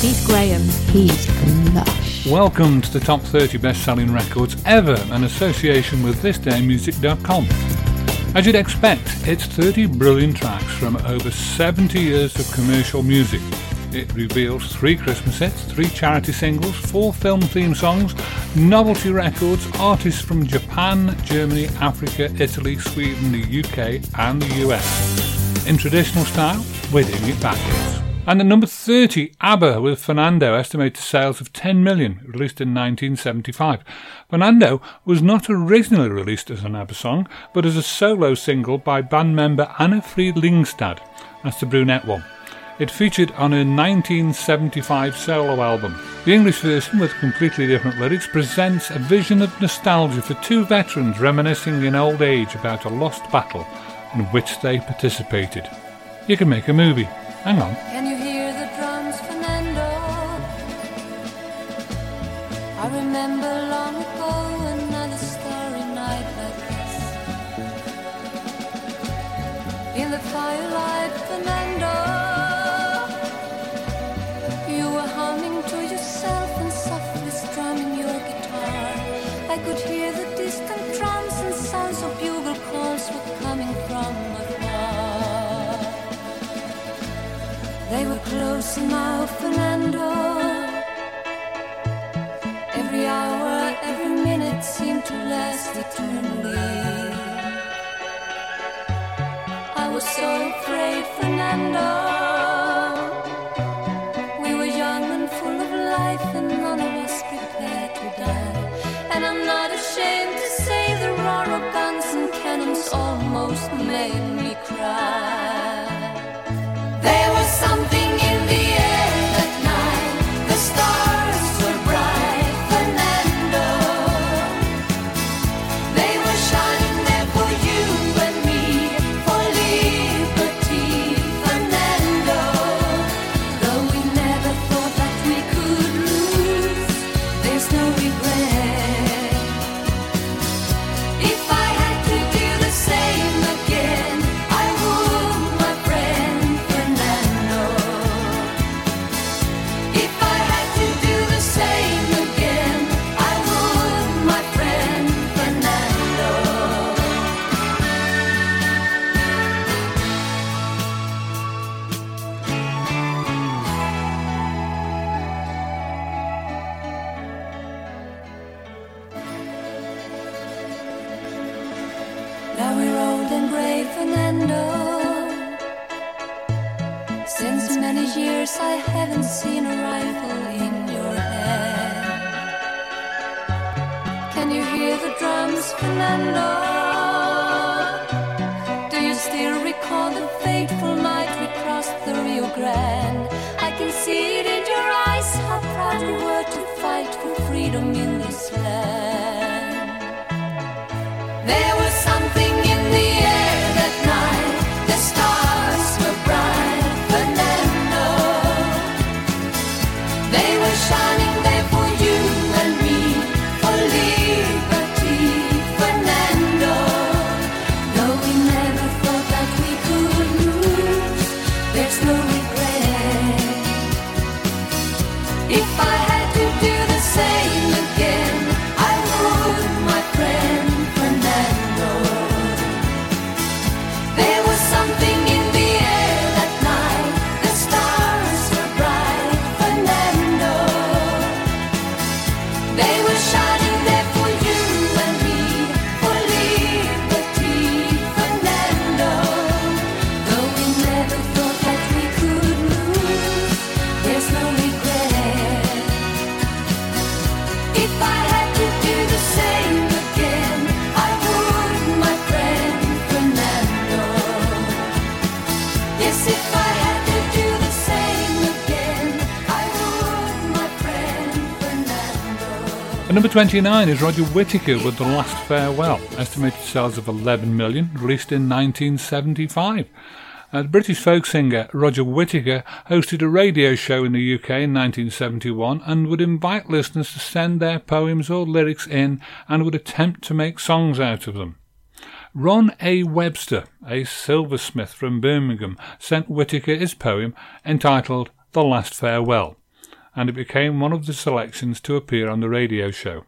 Pete Graham. He's lush. Welcome to the top 30 best selling records ever, an association with thisdayinmusic.com. As you'd expect, it's 30 brilliant tracks from over 70 years of commercial music. It reveals three Christmas hits, three charity singles, four film theme songs, novelty records, artists from Japan, Germany, Africa, Italy, Sweden, the UK, and the US. In traditional style, we're doing it backwards. And at number 30, ABBA with Fernando, estimated sales of 10 million, released in 1975. Fernando was not originally released as an ABBA song, but as a solo single by band member Anni-Frid Lyngstad. That's the brunette one. It featured on her 1975 solo album. The English version, with completely different lyrics, presents a vision of nostalgia for two veterans reminiscing in old age about a lost battle in which they participated. You can make a movie. Hang on. Close now, Fernando. Every hour, every minute seemed to last eternally. I was so afraid, Fernando. Drums, 29 is Roger Whittaker with The Last Farewell, estimated sales of 11 million, released in 1975. Uh, the British folk singer Roger Whittaker hosted a radio show in the UK in 1971 and would invite listeners to send their poems or lyrics in and would attempt to make songs out of them. Ron A. Webster, a silversmith from Birmingham, sent Whittaker his poem entitled The Last Farewell. And it became one of the selections to appear on the radio show.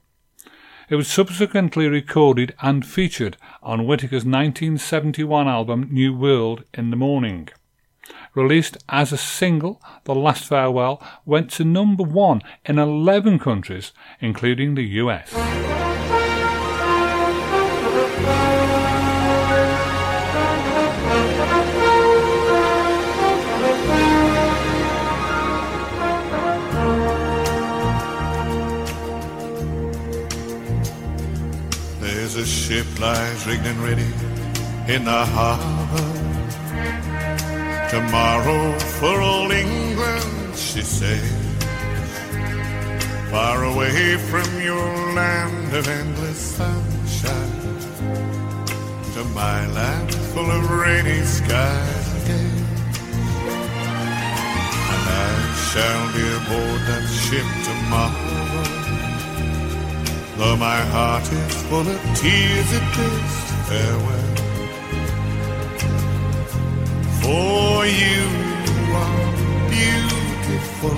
It was subsequently recorded and featured on Whittaker's 1971 album New World in the Morning. Released as a single, The Last Farewell went to number one in 11 countries, including the US. Ship lies rigged and ready in the harbor. Tomorrow for old England, she sails. Far away from your land of endless sunshine. To my land full of rainy skies again. And I shall be aboard that ship tomorrow. Though my heart is full of tears at this farewell. For you are beautiful,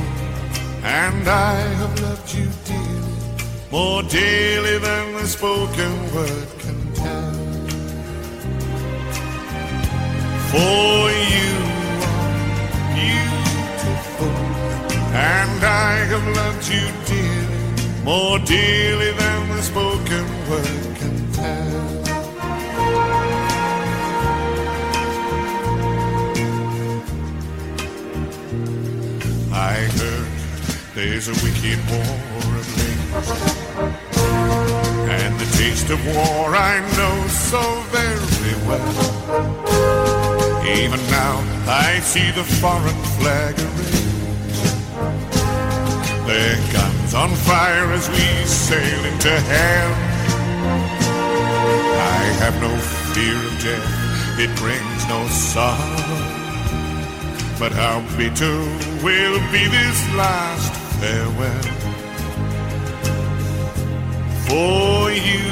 and I have loved you dearly, more dearly than the spoken word can tell. For you are beautiful, and I have loved you dearly, more dearly than the spoken word can tell. I heard there's a wicked war ablaze, and the taste of war I know so very well. Even now I see the foreign flag raise, their guns on fire as we sail into hell. I have no fear of death; it brings no sorrow. But how bitter will be this last farewell. For you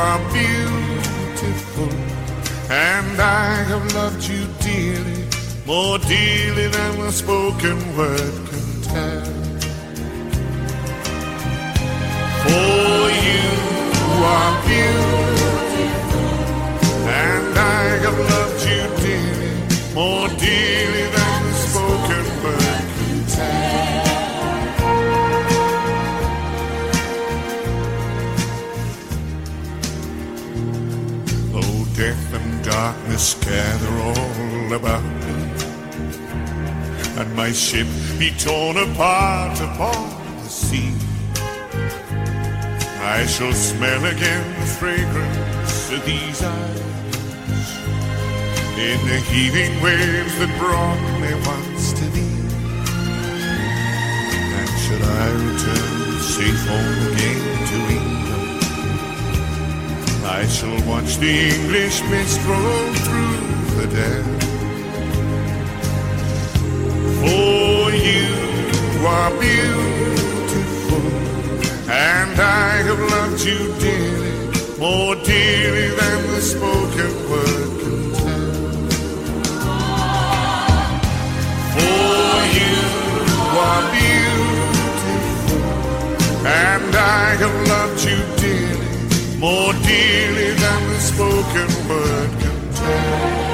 are beautiful, and I have loved you dearly, more dearly than the spoken word can tell. Darkness gather all about me, and my ship be torn apart upon I shall smell again the fragrance of these eyes in the heaving waves that brought me once to thee. And should I return safe home again to England, I shall watch the English mist roll through the dell. For you are beautiful, and I have loved you dearly, more dearly than the spoken word can tell. For you are beautiful, and I have loved you dearly, more dearly than the spoken word can tell.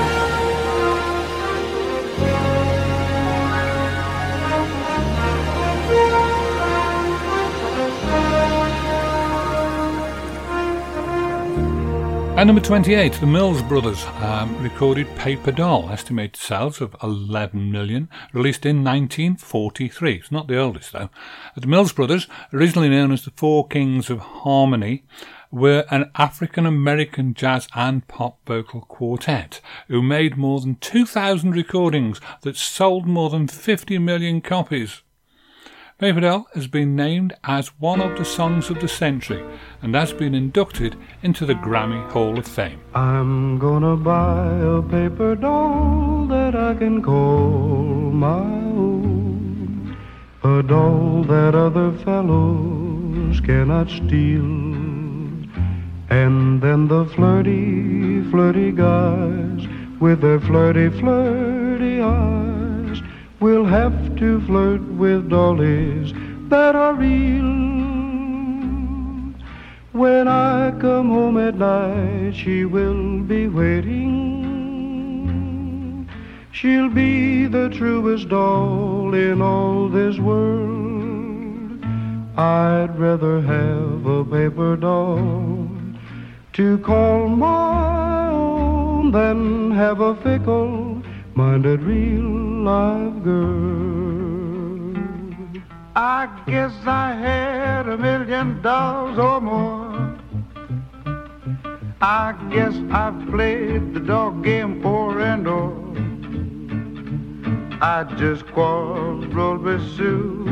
At number 28, the Mills Brothers um, recorded Paper Doll, estimated sales of 11 million, released in 1943. It's not the oldest, though. The Mills Brothers, originally known as the Four Kings of Harmony, were an African American jazz and pop vocal quartet who made more than 2,000 recordings that sold more than 50 million copies. Doll has been named as one of the songs of the century and has been inducted into the Grammy Hall of Fame. I'm gonna buy a paper doll that I can call my own. A doll that other fellows cannot steal. And then the flirty, flirty guys with their flirty, flirty eyes We'll have to flirt with dollies that are real. When I come home at night, she will be waiting. She'll be the truest doll in all this world. I'd rather have a paper doll to call my own than have a fickle minded real live girl. I guess I had a million dollars or more. I guess I've played the dog game for and o'er. I just quarreled with Sue.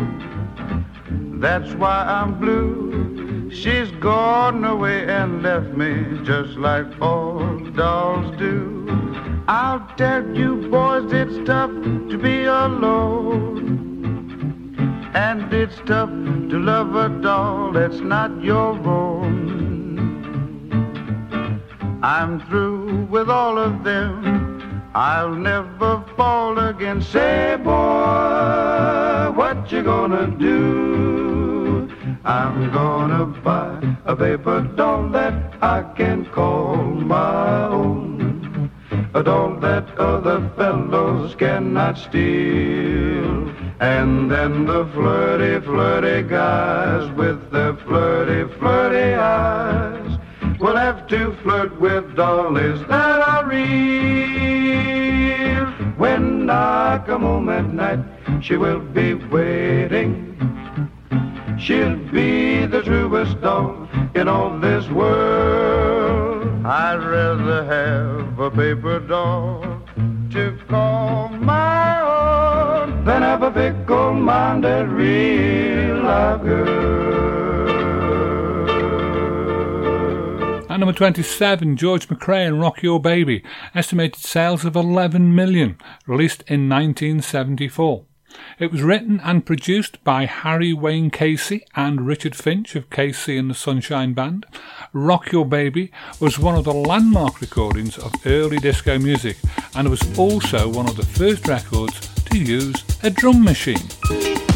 That's why I'm blue. She's gone away and left me just like all dolls do. I'll tell you boys, it's tough to be alone. And it's tough to love a doll that's not your own. I'm through with all of them. I'll never fall again. Say, boy, what you gonna do? I'm gonna buy a paper doll that I can call my own. A doll that other fellows cannot steal. And then the flirty, flirty guys with their flirty, flirty eyes will have to flirt with dollies that are real. When I come home at night, she will be waiting. She'll be the truest doll in all this world. I'd rather have a paper doll to call my own than have a fickle-minded real live girl. At number 27, George McCrae and Rock Your Baby, estimated sales of 11 million, released in 1974. It was written and produced by Harry Wayne Casey and Richard Finch of KC and the Sunshine Band. Rock Your Baby was one of the landmark recordings of early disco music and was also one of the first records to use a drum machine.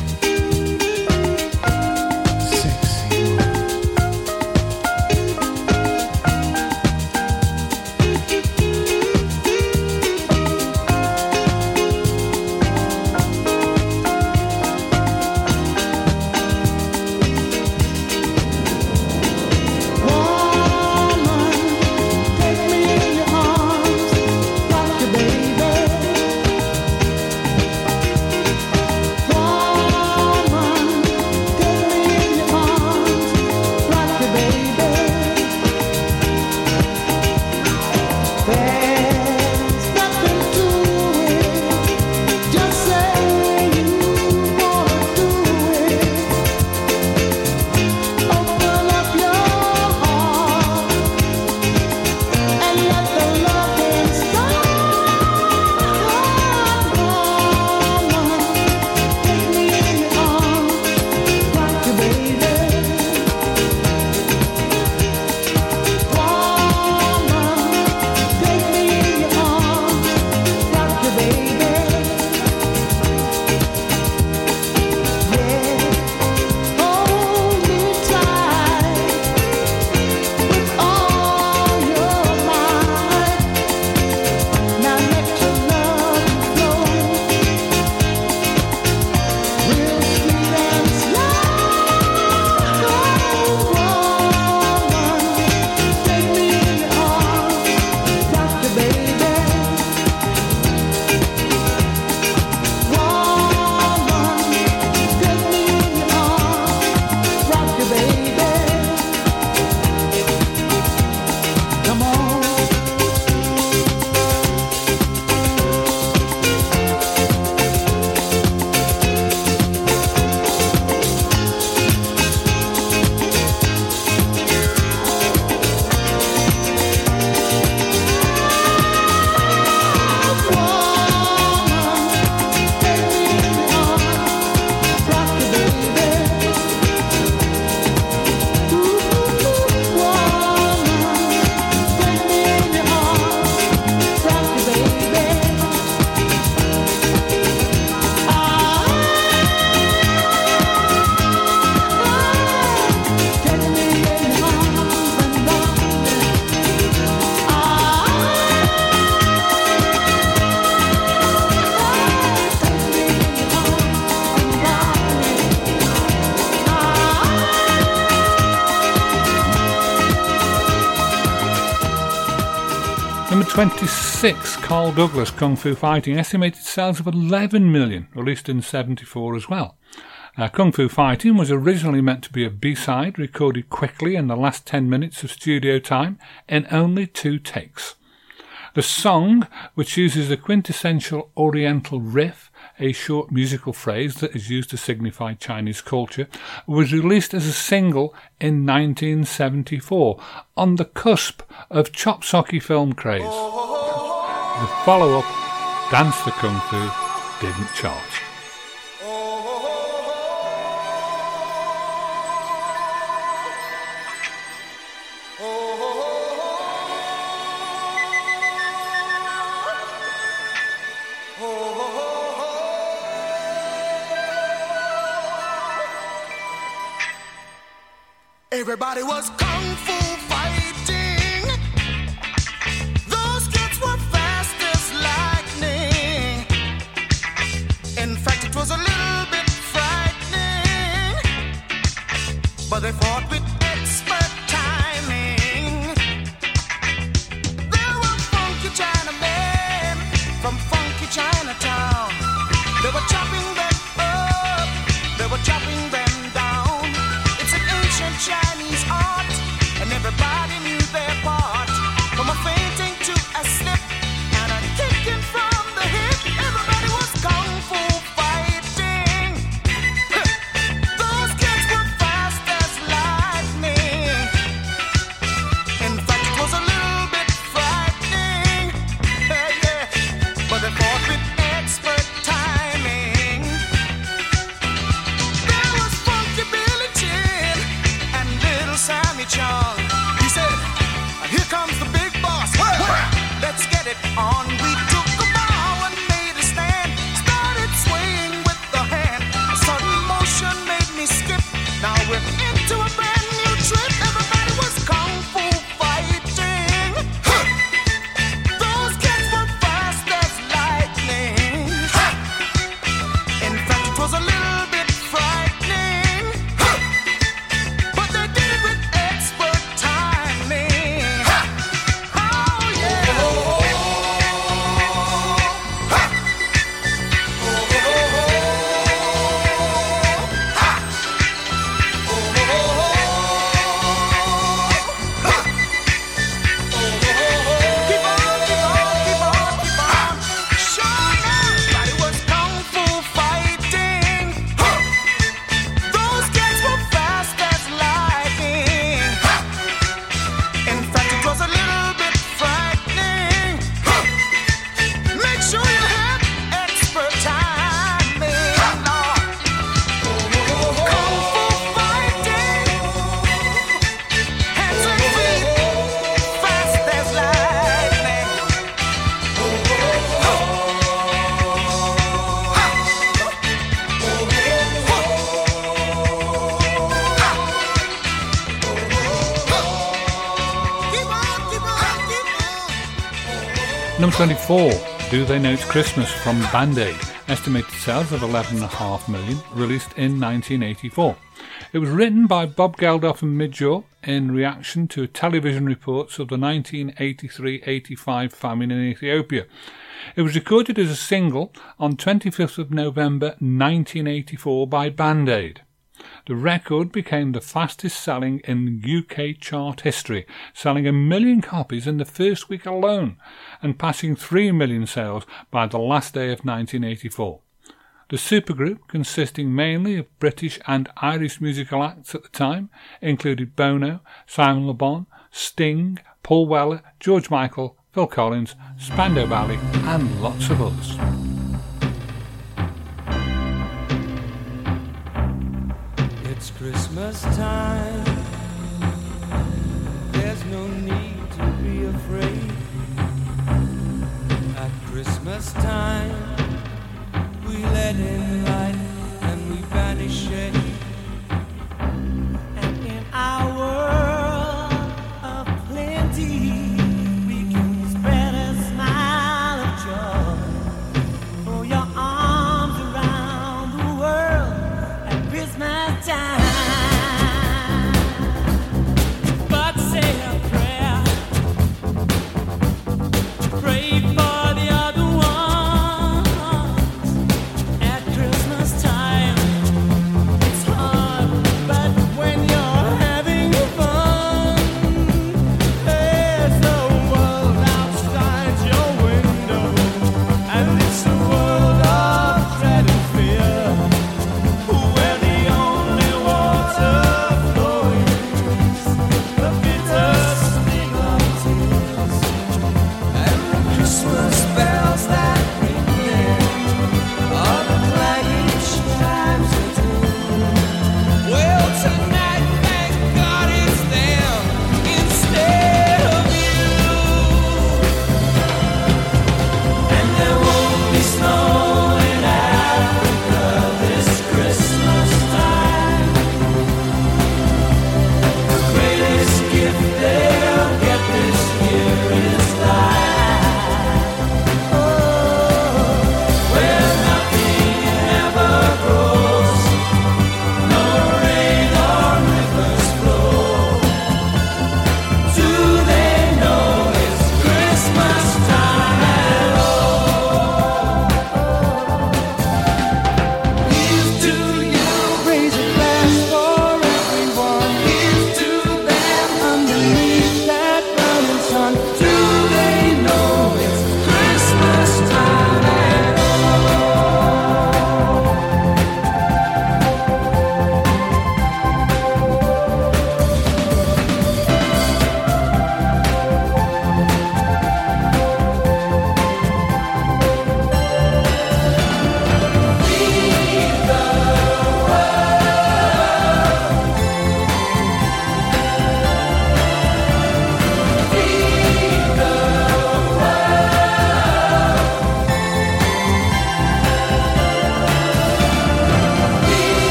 26, Carl Douglas Kung Fu Fighting, estimated sales of 11 million, released in 74 as well. Uh, Kung Fu Fighting was originally meant to be a B-side, recorded quickly in the last 10 minutes of studio time in only two takes. The song, which uses a quintessential Oriental riff, a short musical phrase that is used to signify Chinese culture, was released as a single in 1974 on the cusp of chop socky film craze. The follow up, Dance the Kung Fu, didn't chart. Everybody was They fought with Number 24, Do They Know It's Christmas from Band Aid, estimated sales of 11.5 million, released in 1984. It was written by Bob Geldof and Midge Ure in reaction to television reports of the 1983-85 famine in Ethiopia. It was recorded as a single on 25th of November 1984 by Band Aid. The record became the fastest selling in UK chart history, selling a million copies in the first week alone and passing 3 million sales by the last day of 1984. The supergroup, consisting mainly of British and Irish musical acts at the time, included Bono, Simon Le Bon, Sting, Paul Weller, George Michael, Phil Collins, Spandau Ballet, and lots of others. Christmas time. There's no need to be afraid. At Christmas time, we let in light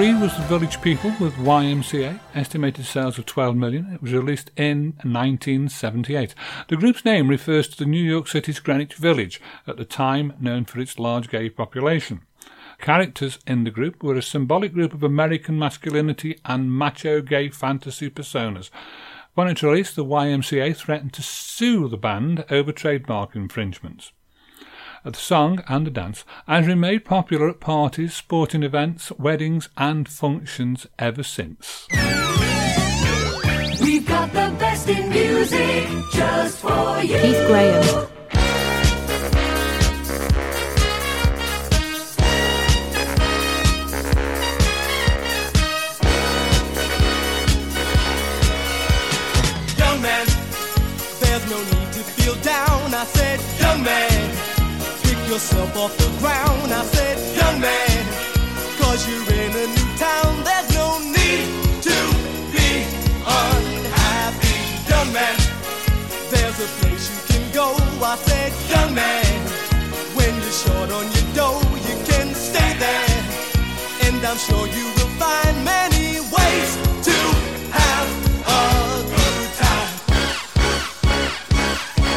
23 was The Village People with YMCA, estimated sales of 12 million. It was released in 1978. The group's name refers to the New York City's Greenwich Village, at the time known for its large gay population. Characters in the group were a symbolic group of American masculinity and macho gay fantasy personas. When its released, the YMCA threatened to sue the band over trademark infringements. The song and the dance has remained popular at parties, sporting events, weddings, and functions ever since. We've got the best in music just for you. Keith Graham. Young man, there's no need to feel down. I said, young man, pick yourself off the ground. I said, young man, cause you're in a new town. There's no need to be unhappy. Young man, there's a place you can go. I said, young man, when you're short on your dough, you can stay there. And I'm sure you will find many ways to have a good time.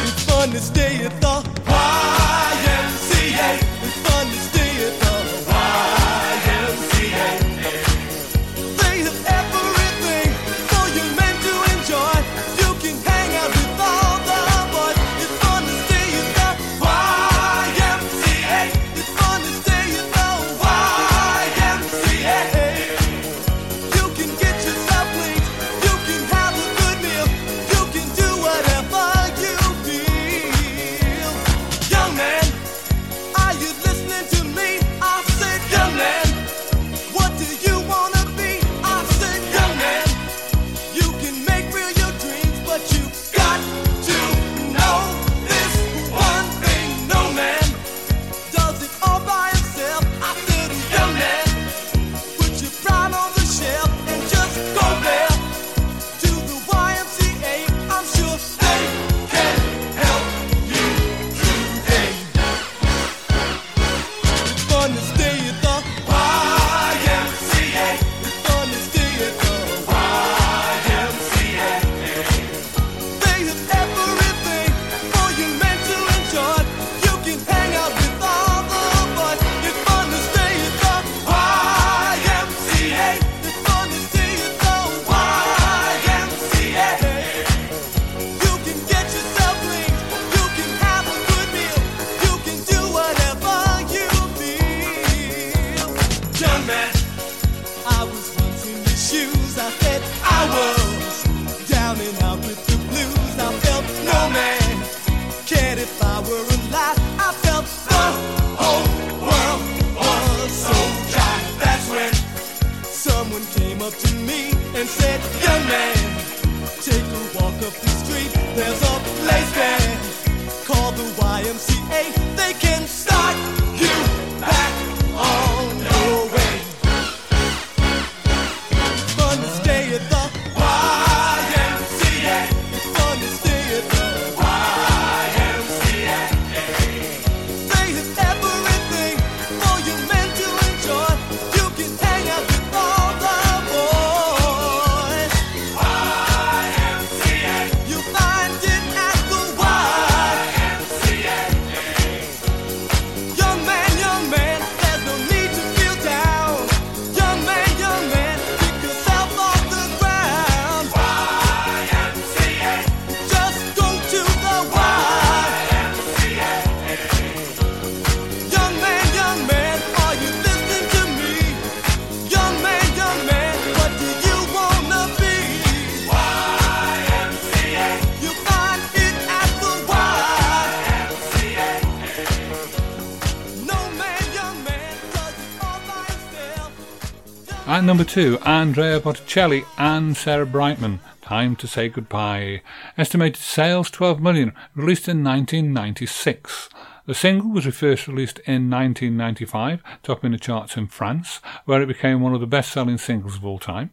It's fun to stay at There's a place there called the YMCA. Two, Andrea Bocelli and Sarah Brightman. Time to say goodbye. Estimated sales 12 million. Released in 1996. The single was first released in 1995, topping the charts in France, where it became one of the best selling singles of all time.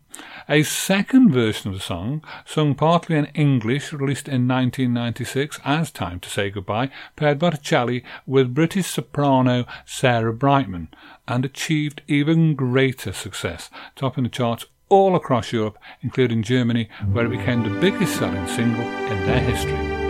A second version of the song, sung partly in English, released in 1996 as Time to Say Goodbye, paired Bocelli with British soprano Sarah Brightman, and achieved even greater success, topping the charts all across Europe, including Germany, where it became the biggest selling single in their history.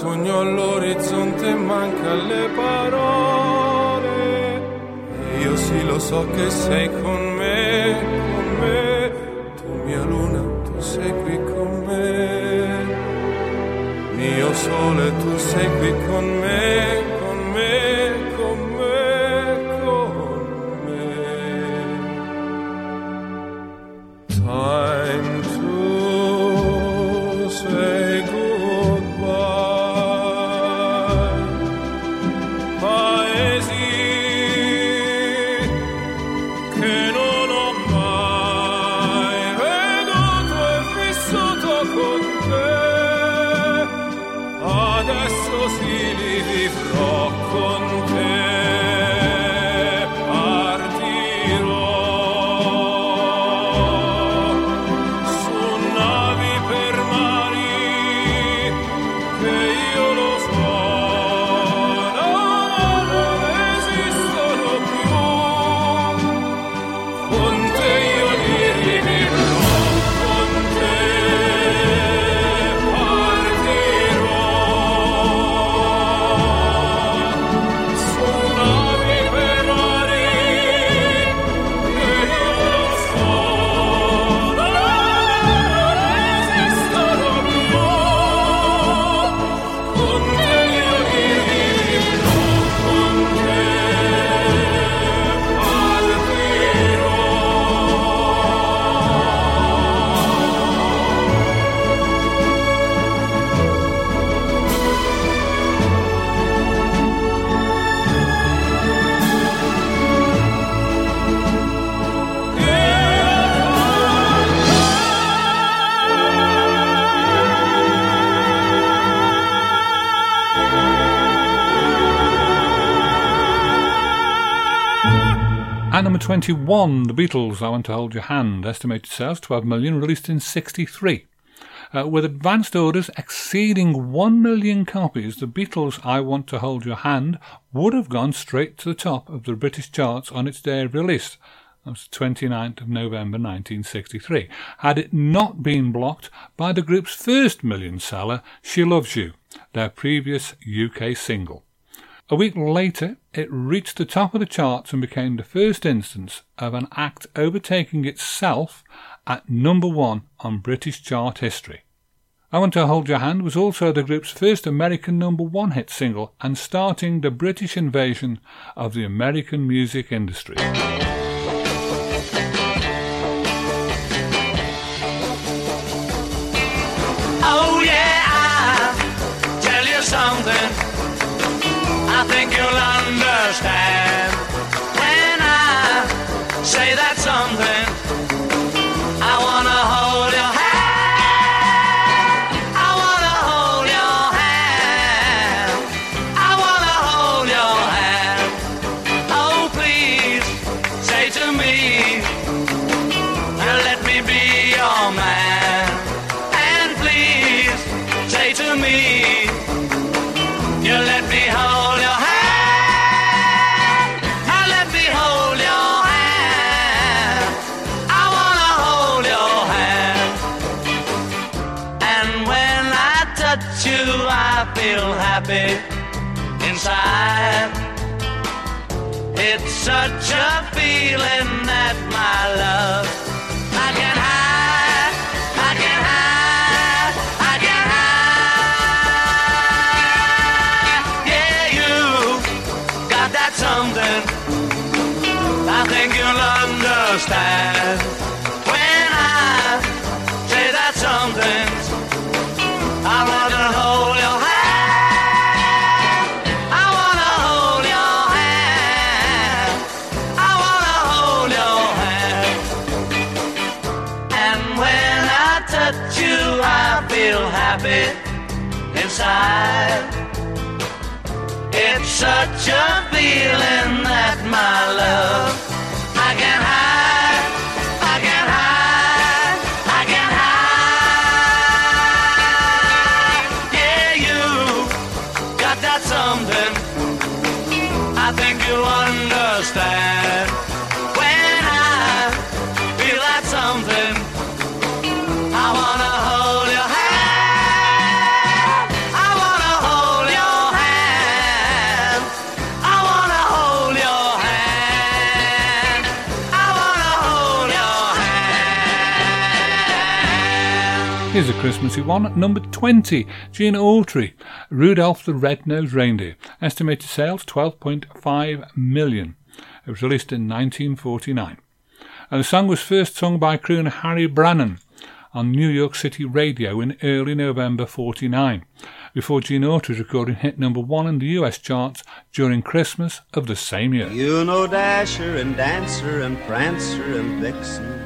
Sogno all'orizzonte manca le parole. Io sì lo so che sei con me, con me. Tu mia luna, tu sei qui con me. Mio sole, tu sei qui con me, 21, The Beatles, I Want to Hold Your Hand, estimated sales 12 million, released in 63. Uh, with advanced orders exceeding 1 million copies, The Beatles' I Want to Hold Your Hand would have gone straight to the top of the British charts on its day of release. That was the 29th of November 1963, had it not been blocked by the group's first million seller, She Loves You, their previous UK single. A week later, it reached the top of the charts and became the first instance of an act overtaking itself at number one on British chart history. I Want to Hold Your Hand was also the group's first American number one hit single and starting the British invasion of the American music industry. Oh yeah, I'll tell you something. Understand. When I say that It's such a feeling that my love I can hide, I can hide, I can hide. Yeah, you got that something. I think you'll understand inside. It's such a feeling that my love Here's a Christmassy one number 20, Gene Autry, Rudolph the Red-Nosed Reindeer, estimated sales 12.5 million. It was released in 1949. And the song was first sung by crooner Harry Brannon on New York City radio in early November 49, before Gene Autry's recording hit number one in the US charts during Christmas of the same year. You know Dasher and Dancer and Prancer and Vixen,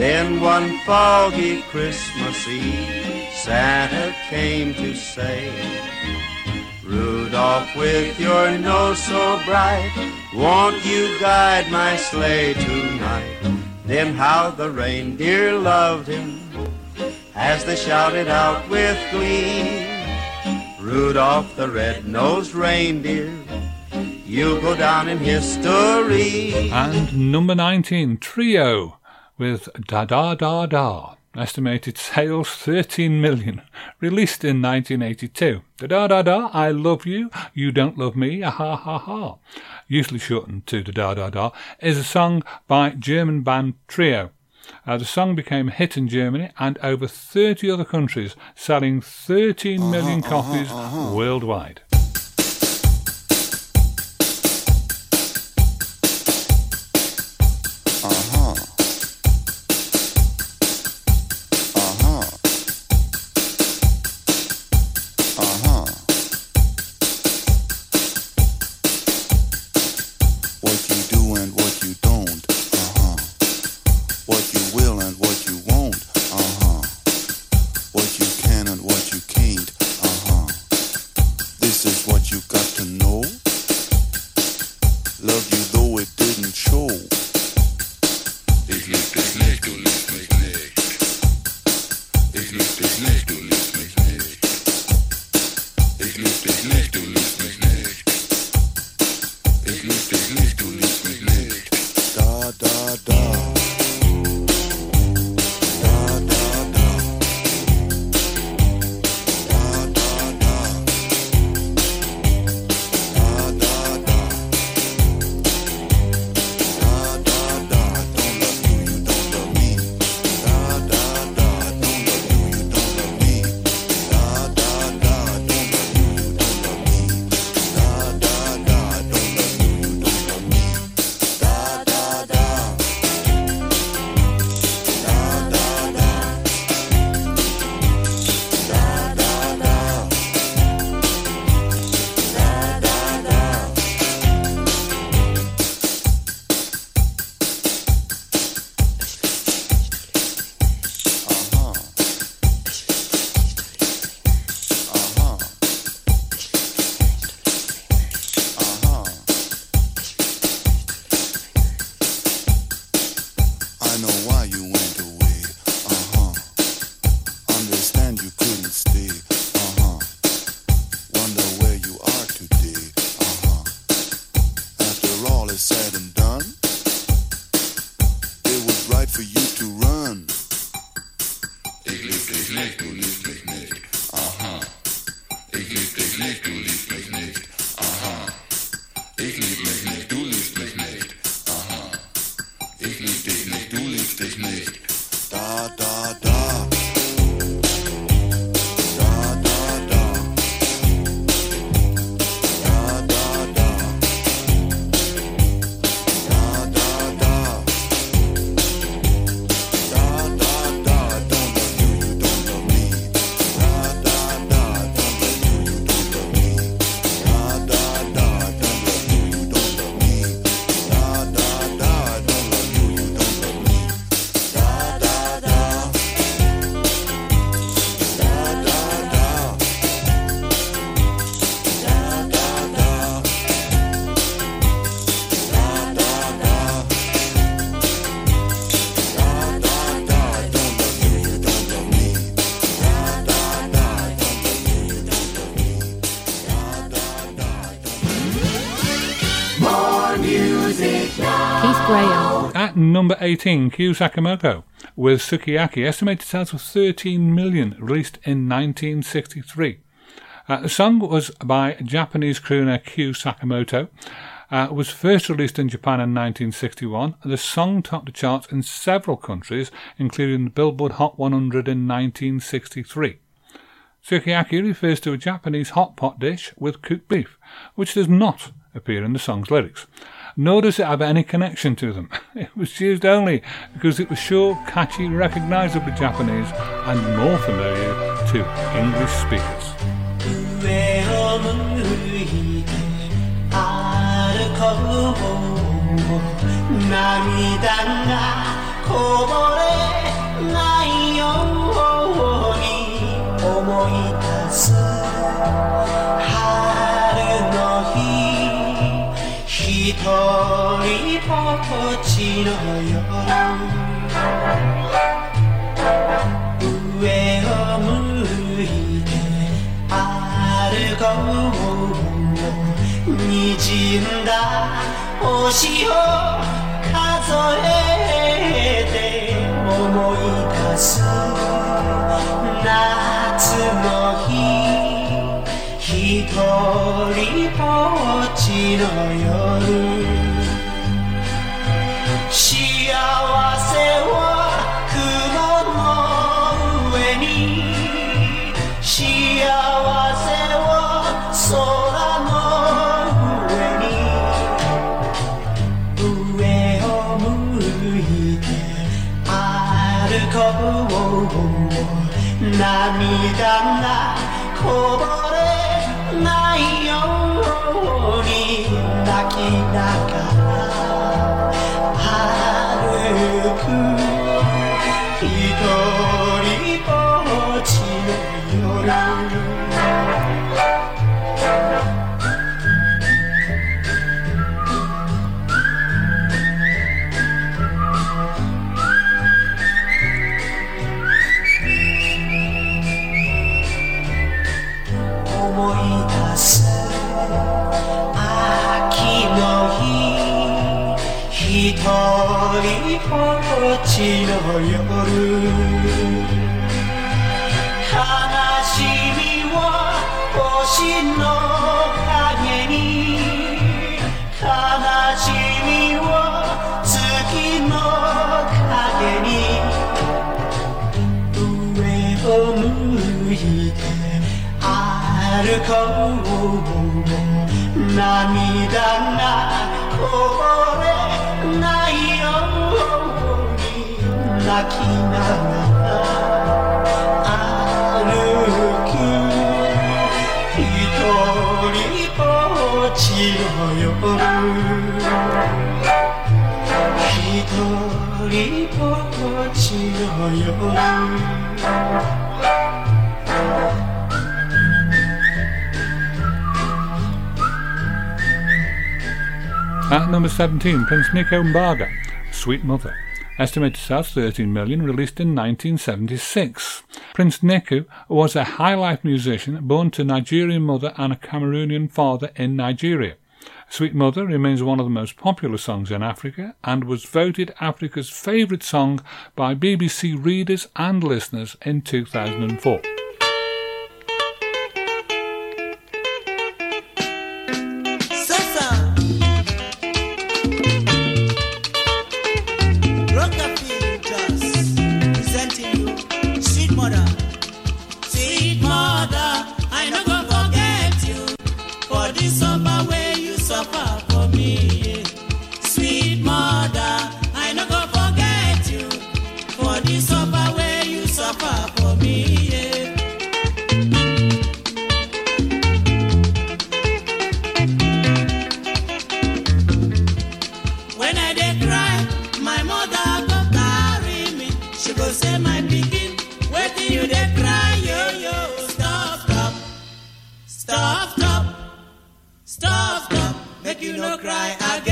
Then one foggy Christmas Eve, Santa came to say, Rudolph, with your nose so bright, won't you guide my sleigh tonight? Then how the reindeer loved him as they shouted out with glee, Rudolph the red-nosed reindeer, you go down in history. And number 19, Trio with Da Da Da Da, estimated sales 13 million, released in 1982. Da Da Da Da, I love you, you don't love me, ah, ha ha ha, usually shortened to Da Da Da Da, is a song by German band Trio. Uh, the song became a hit in Germany and over 30 other countries, selling 13 million uh-huh, uh-huh copies uh-huh, uh-huh. worldwide. number 18, Kyu Sakamoto, with Sukiyaki, estimated sales of 13 million, released in 1963. Uh, the song was by Japanese crooner Kyu Sakamoto, uh, was first released in Japan in 1961. The song topped the charts in several countries, including the Billboard Hot 100 in 1963. Sukiyaki refers to a Japanese hot pot dish with cooked beef, which does not appear in the song's lyrics Nor does it have any connection to them. It was used only because it was sure, catchy, recognisably Japanese, and more familiar to English speakers. 上を向いて歩こう涙がこぼれないように思い出す 一人ぼっちの夜上を向いて歩こう。滲んだ星を数えて思い出す夏の日一人ぼっちの夜幸せは雲の上に幸せは空の上に上を向いて歩こう涙がこぼれ she not 人ぼっちの夜悲しみは星の影に悲しみは月の影に上を向いて歩こう涙が At number 17, Prince Nico Mbarga, Sweet Mother. Estimated sell 13 million, released in 1976. Prince Nico was a high life musician born to Nigerian mother and a Cameroonian father in Nigeria. Sweet Mother remains one of the most popular songs in Africa and was voted Africa's favourite song by BBC readers and listeners in 2004. Cry again.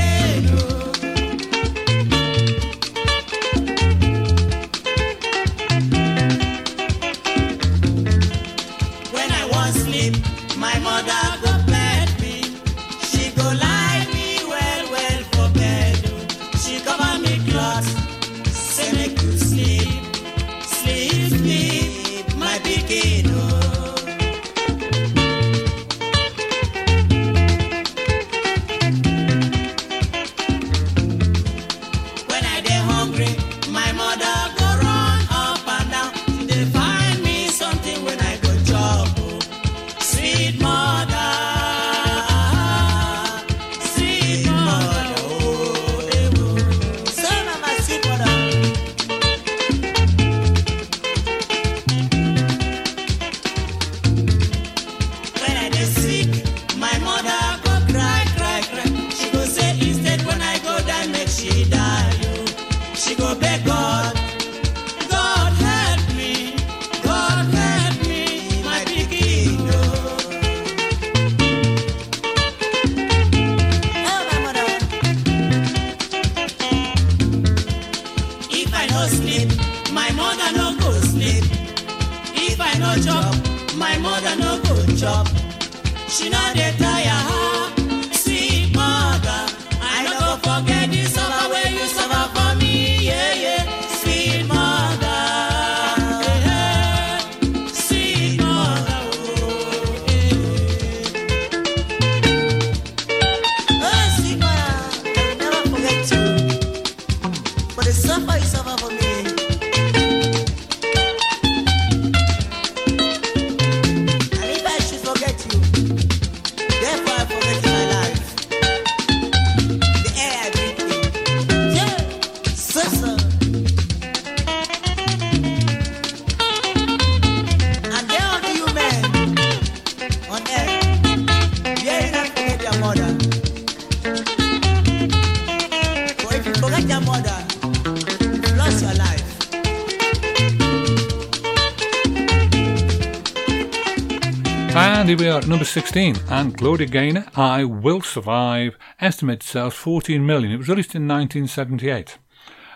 Number 16, and Gloria Gaynor, I Will Survive, estimated sales 14 million. It was released in 1978.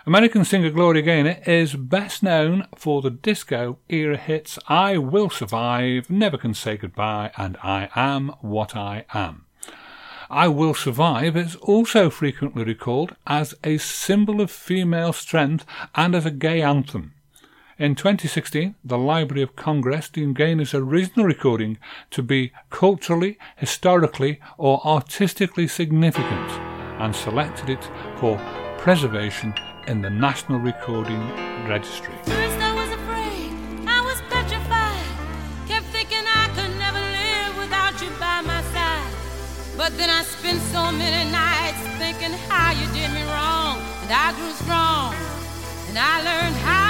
American singer Gloria Gaynor is best known for the disco era hits I Will Survive, Never Can Say Goodbye, and I Am What I Am. I Will Survive is also frequently recalled as a symbol of female strength and as a gay anthem. In 2016, the Library of Congress deemed Gaynor's original recording to be culturally, historically, or artistically significant and selected it for preservation in the National Recording Registry. But then I spent so many nights thinking how you did me wrong. And I grew strong. And I learned how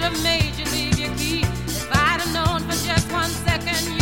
should have made you leave your key. If I'd have known for just one second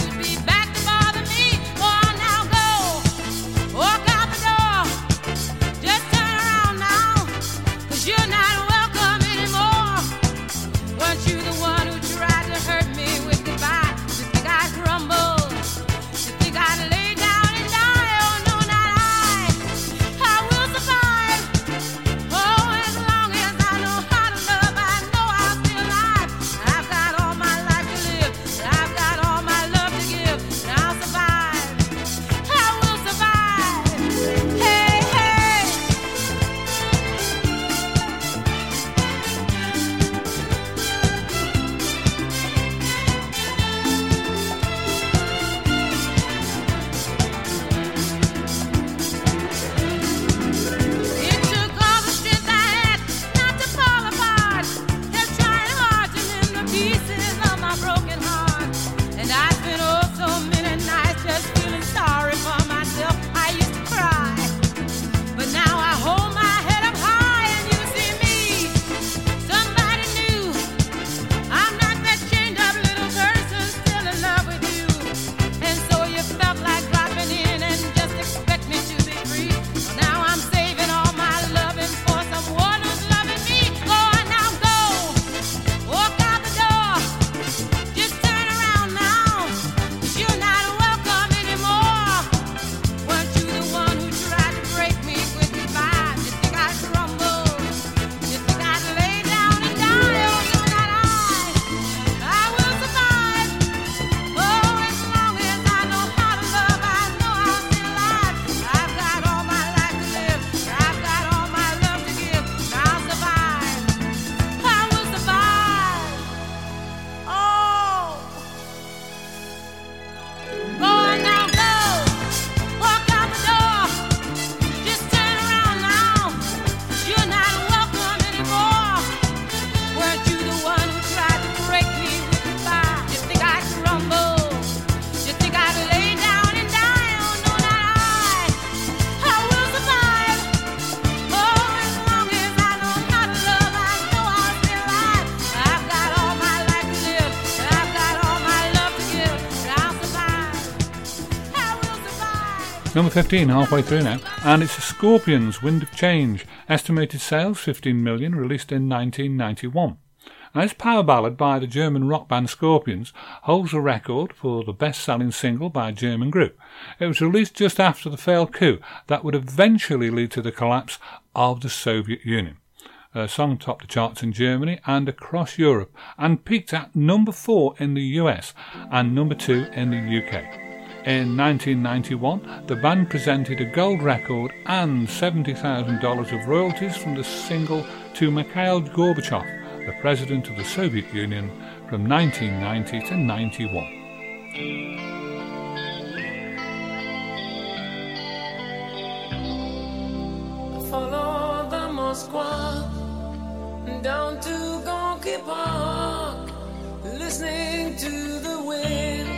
Number 15, halfway through now, and it's the Scorpions' Wind of Change, estimated sales 15 million, released in 1991. Now, this power ballad by the German rock band Scorpions holds a record for the best selling single by a German group. It was released just after the failed coup that would eventually lead to the collapse of the Soviet Union. The song topped the charts in Germany and across Europe and peaked at number four in the US and number two in the UK. In 1991, the band presented a gold record and $70,000 of royalties from the single to Mikhail Gorbachev, the president of the Soviet Union, from 1990 to 91. Follow down to Gorky Park, listening to the wind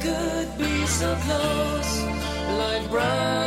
could be so close, like brown.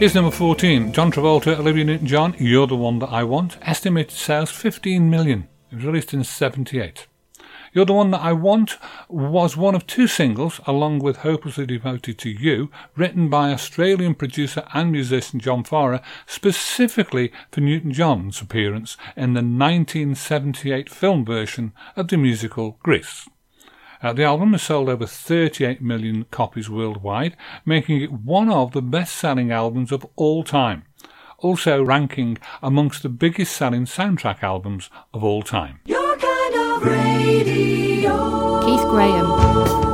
Here's number 14 John Travolta, Olivia Newton John, You're the One That I Want. Estimated sales 15 million. It was released in 78. You're the One That I Want was one of two singles, along with Hopelessly Devoted to You, written by Australian producer and musician John Farrar, specifically for Newton John's appearance in the 1978 film version of the musical Grease. Uh, the album has sold over 38 million copies worldwide, making it one of the best selling albums of all time also ranking amongst the biggest selling soundtrack albums of all time. Kind of Keith Graham.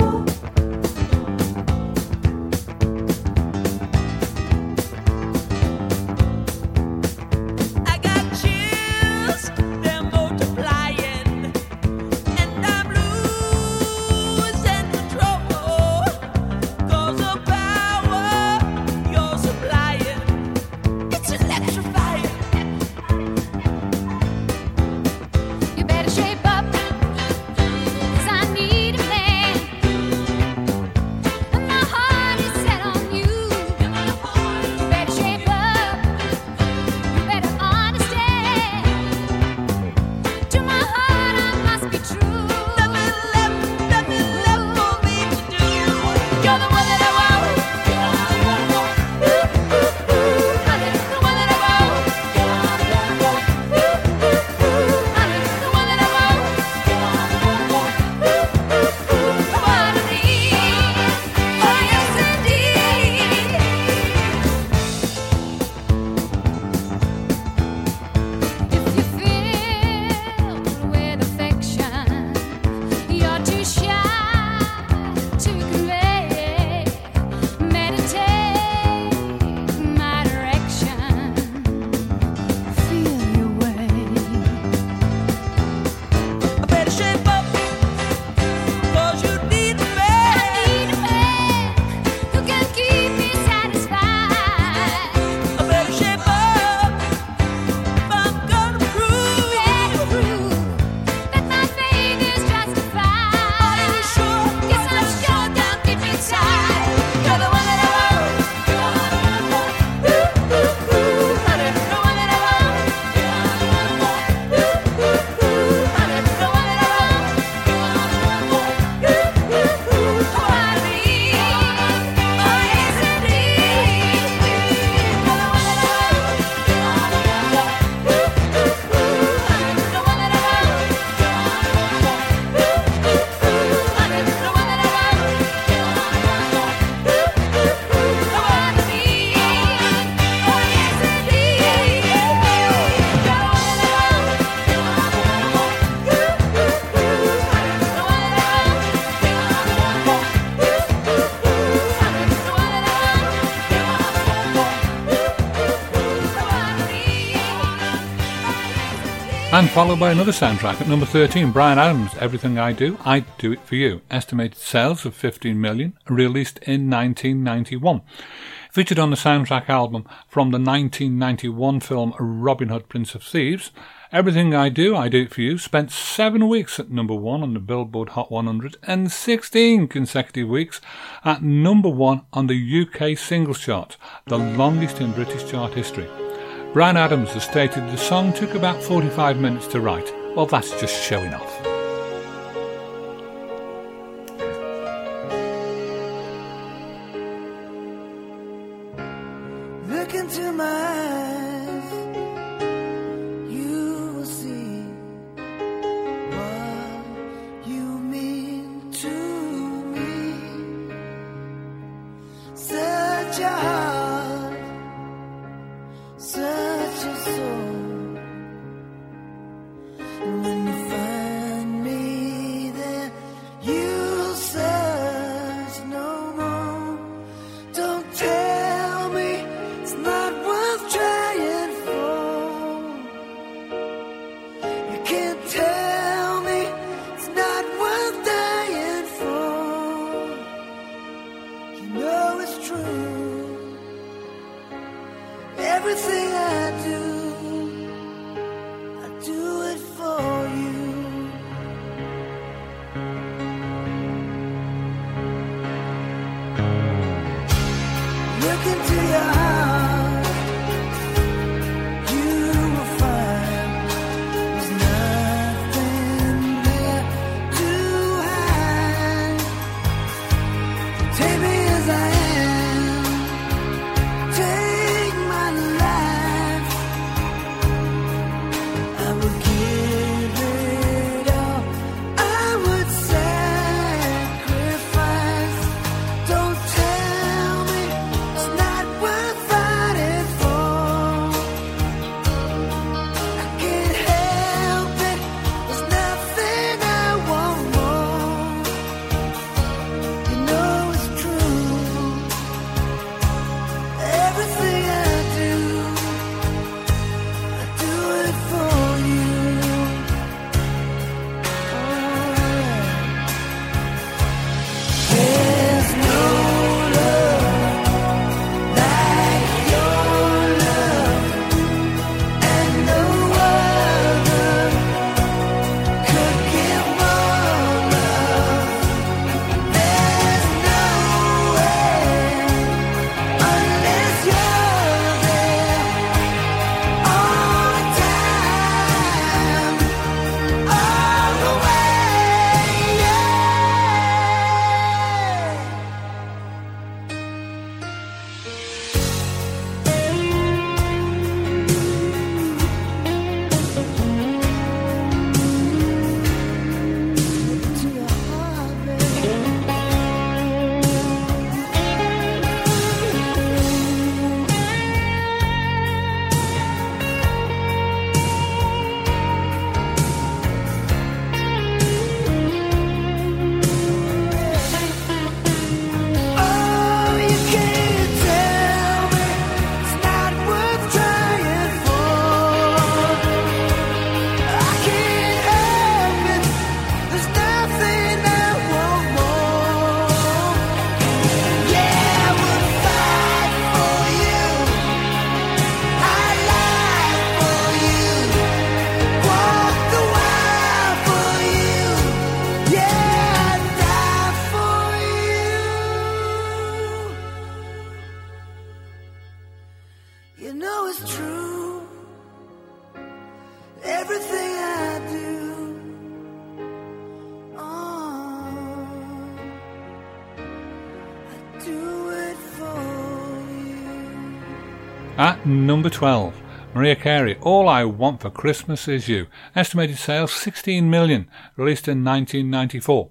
And followed by another soundtrack at number 13, Bryan Adams, Everything I Do, I Do It For You. Estimated sales of 15 million, released in 1991. Featured on the soundtrack album from the 1991 film Robin Hood, Prince of Thieves, Everything I Do, I Do It For You spent seven weeks at number one on the Billboard Hot 100 and 16 consecutive weeks at number one on the UK singles chart, the longest in British chart history. Bryan Adams has stated the song took about 45 minutes to write. Well, that's just showing off. Look into your heart, number 12, Mariah Carey, All I Want for Christmas Is You. Estimated sales 16 million, released in 1994.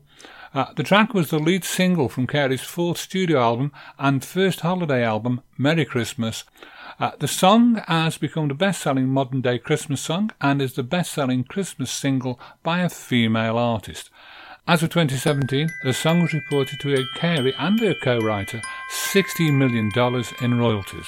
Uh, the track was the lead single from Carey's fourth studio album and first holiday album, Merry Christmas. Uh, the song has become the best selling modern day Christmas song and is the best selling Christmas single by a female artist. As of 2017, the song was reported to have Carey and her co writer $60 million in royalties.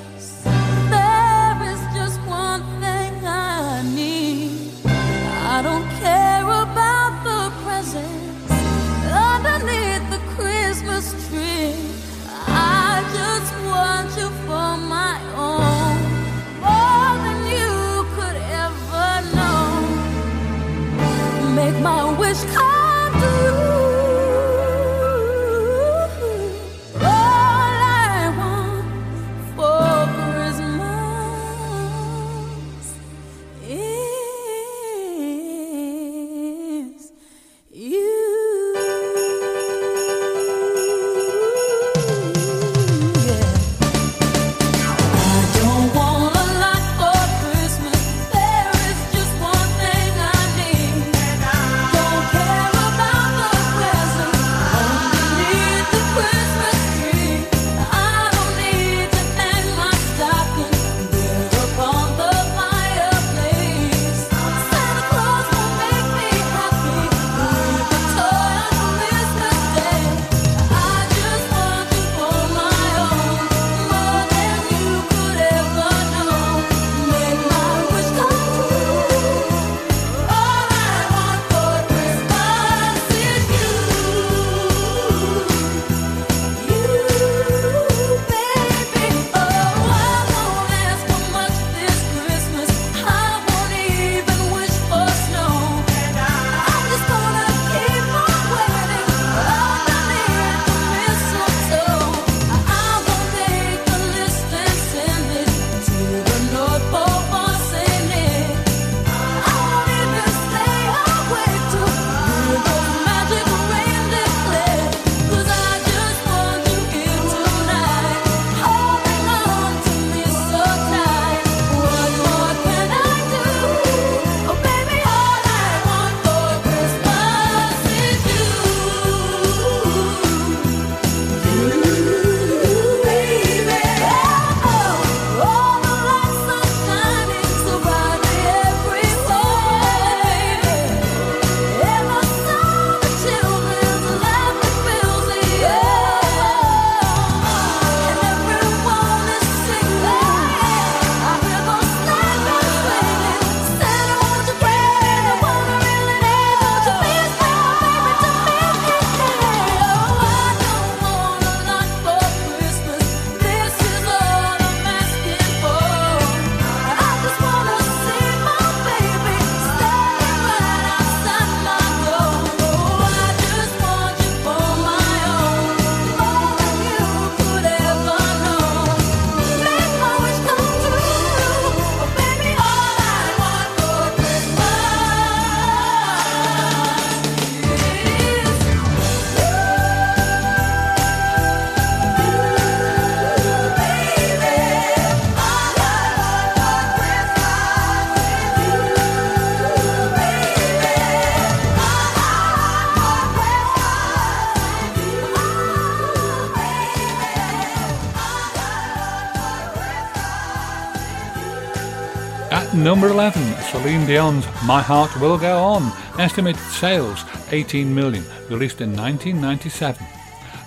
number 11, Celine Dion's My Heart Will Go On, estimated sales 18 million, released in 1997.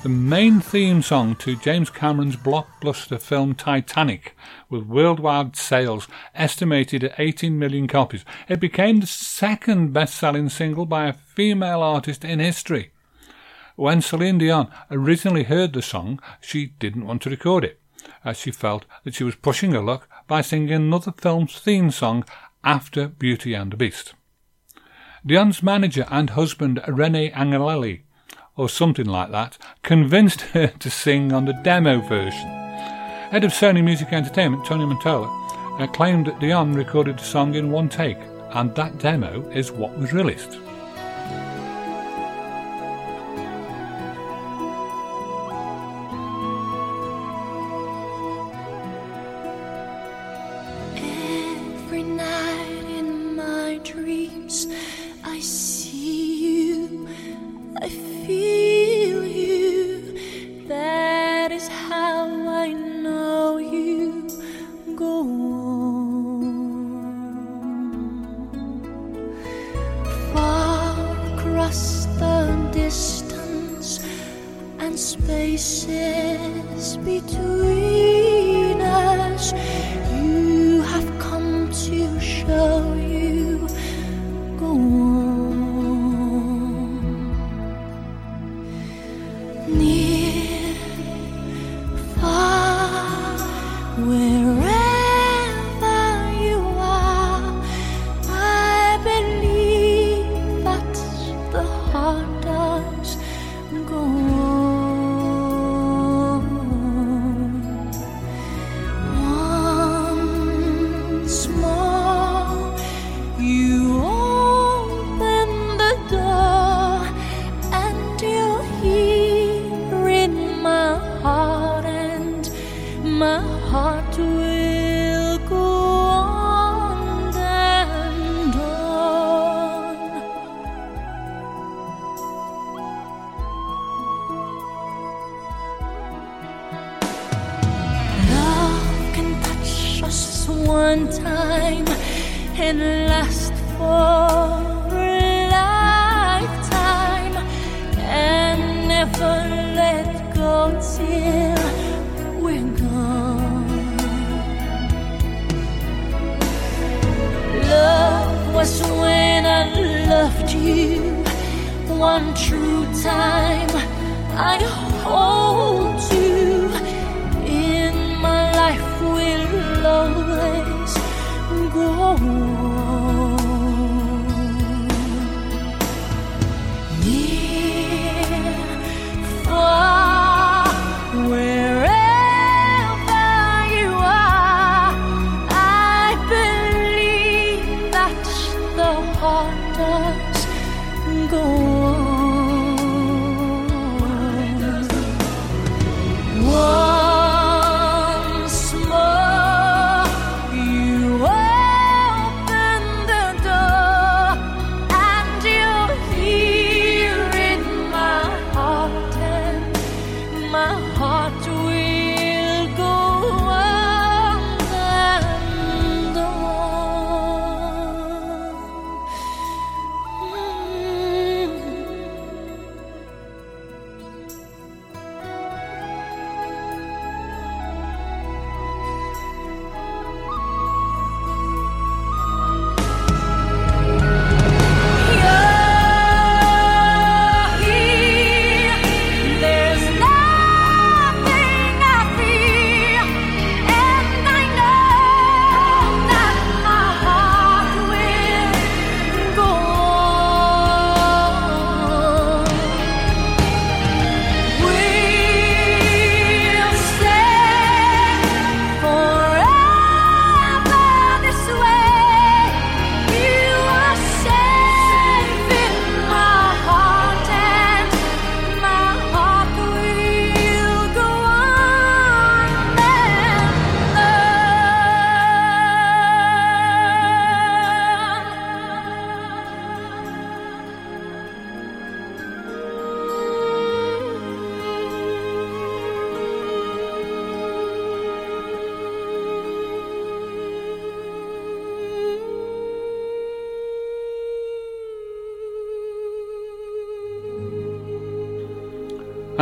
The main theme song to James Cameron's blockbuster film Titanic, with worldwide sales estimated at 18 million copies. It became the second best selling single by a female artist in history. When Celine Dion originally heard the song, she didn't want to record it, as she felt that she was pushing her luck by singing another film's theme song after Beauty and the Beast. Dion's manager and husband Rene Angelelli, or something like that, convinced her to sing on the demo version. Head of Sony Music Entertainment, Tony Mantola, claimed that Dion recorded the song in one take, and that demo is what was released.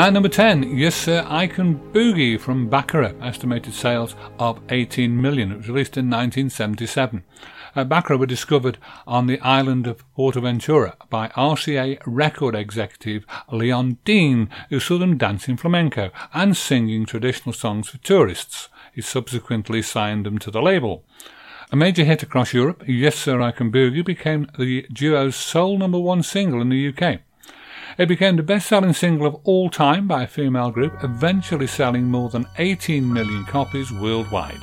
At number 10, Yes Sir, I Can Boogie from Baccara, estimated sales of 18 million. It was released in 1977. Uh, Baccara were discovered on the island of Portaventura by RCA record executive Leon Dean, who saw them dancing flamenco and singing traditional songs for tourists. He subsequently signed them to the label. A major hit across Europe, Yes Sir, I Can Boogie became the duo's sole number one single in the UK. It became the best selling single of all time by a female group, eventually selling more than 18 million copies worldwide.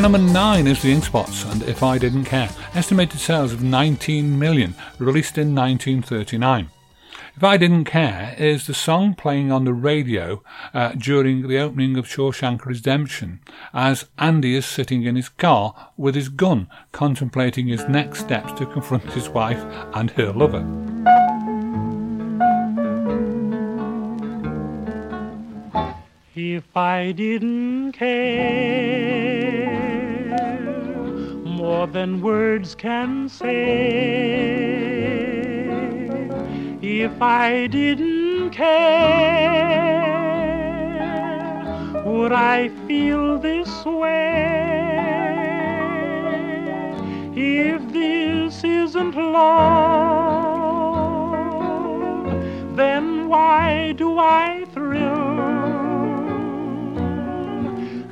Bannerman 9 is the Ink Spots and If I Didn't Care, estimated sales of 19 million, released in 1939. If I Didn't Care is the song playing on the radio uh, during the opening of Shawshank Redemption as Andy is sitting in his car with his gun, contemplating his next steps to confront his wife and her lover. I didn't care more than words can say. If I didn't care, would I feel this way? If this isn't love, then why do I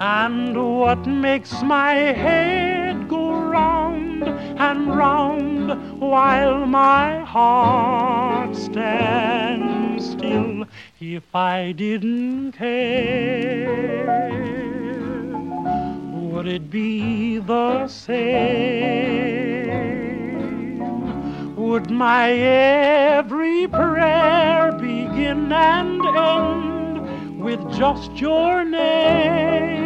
And what makes my head go round and round while my heart stands still if I didn't care? Would it be the same? Would my every prayer begin and end? With just your name.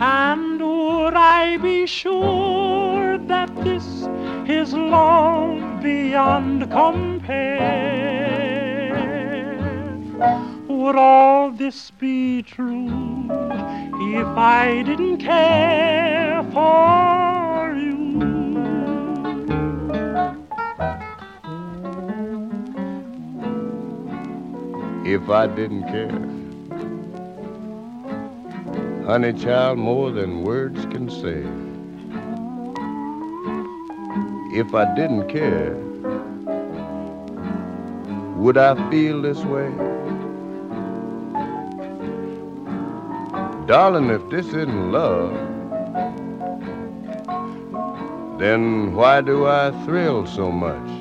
And would I be sure that this is love beyond compare? Would all this be true if I didn't care for if I didn't care. Honey child, more than words can say. If I didn't care, would I feel this way? Darling, if this isn't love, then why do I thrill so much?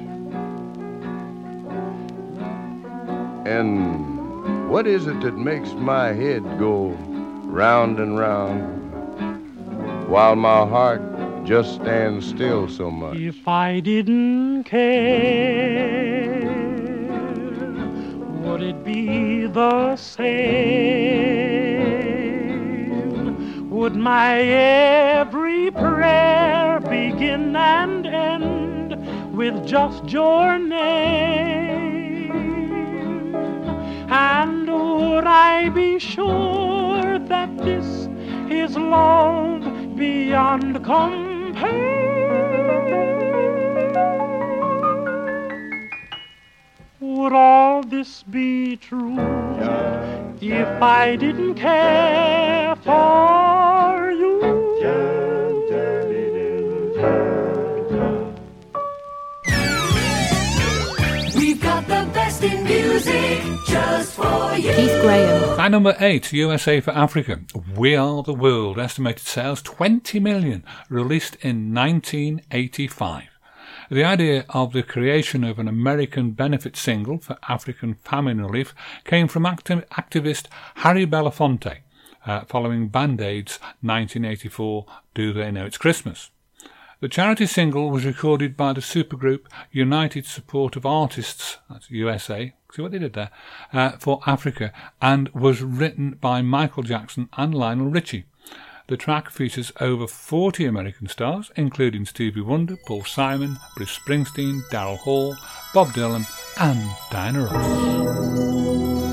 And what is it that makes my head go round and round while my heart just stands still so much? If I didn't care, would it be the same? Would my every prayer begin and end with just your name? I be sure that this is love beyond compare? Would all this be true if I didn't care for the in music just for you. Keith Graham. At number 8, USA for Africa. We Are the World. Estimated sales 20 million. Released in 1985. The idea of the creation of an American benefit single for African famine relief came from acti- activist Harry Belafonte uh, following Band Aid's 1984 Do They Know It's Christmas. The charity single was recorded by the supergroup United Support of Artists, that's USA, see what they did there, uh, for Africa, and was written by Michael Jackson and Lionel Richie. The track features over 40 American stars, including Stevie Wonder, Paul Simon, Bruce Springsteen, Daryl Hall, Bob Dylan, and Diana Ross.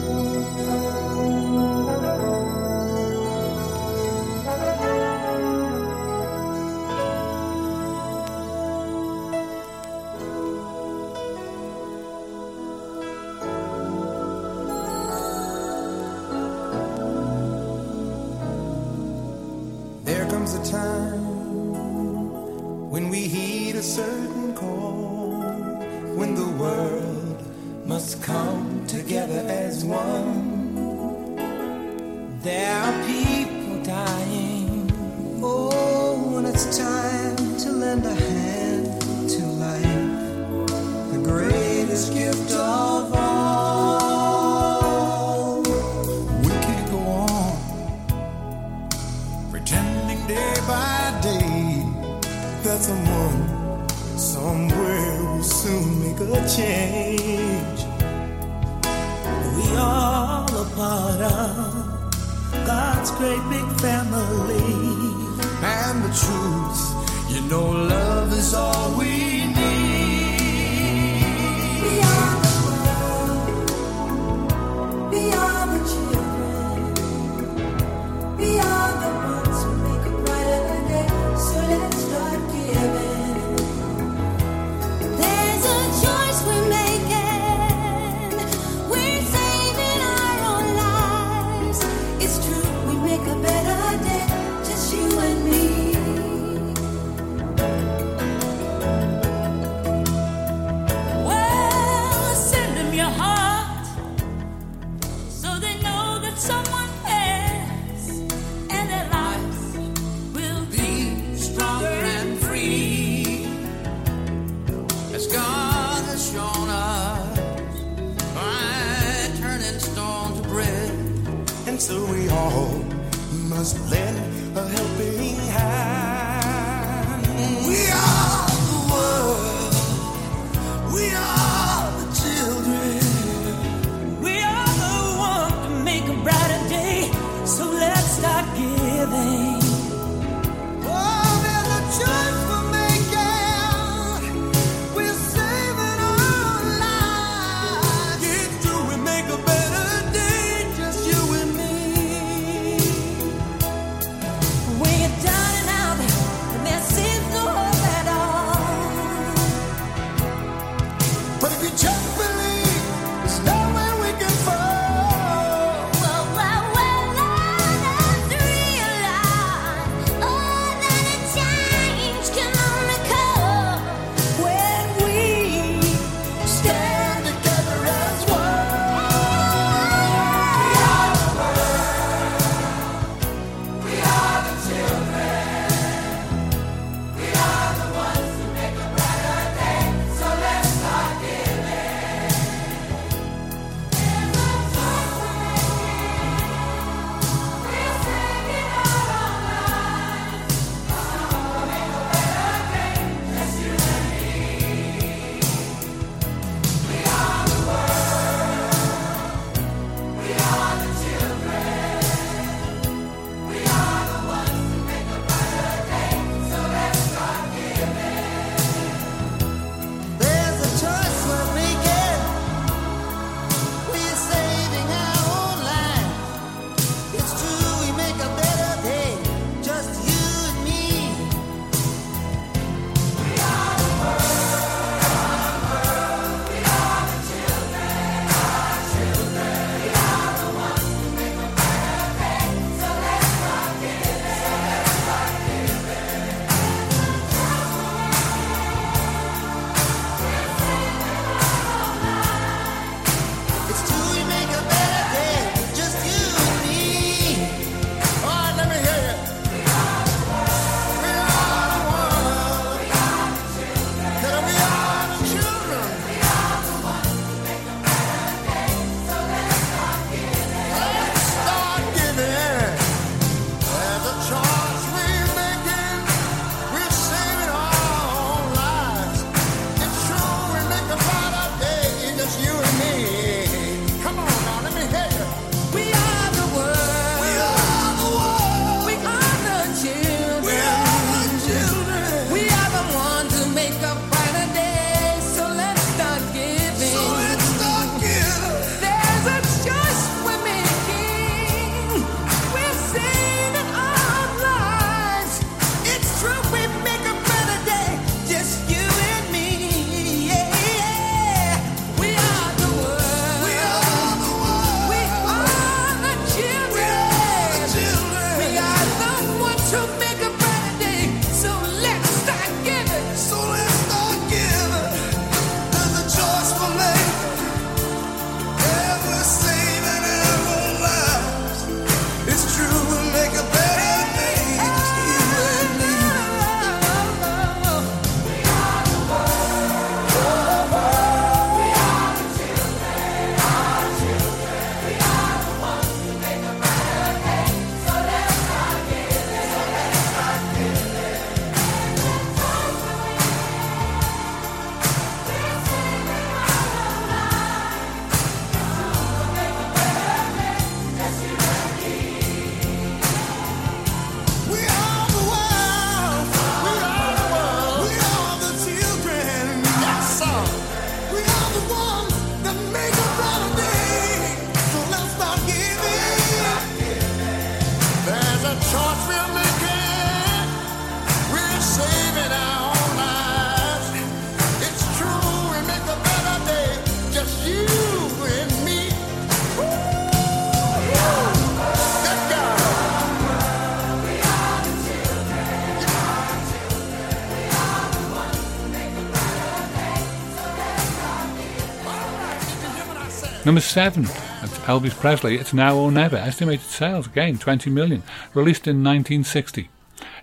Number seven, that's Elvis Presley, It's Now or Never. Estimated sales, again, 20 million. Released in 1960.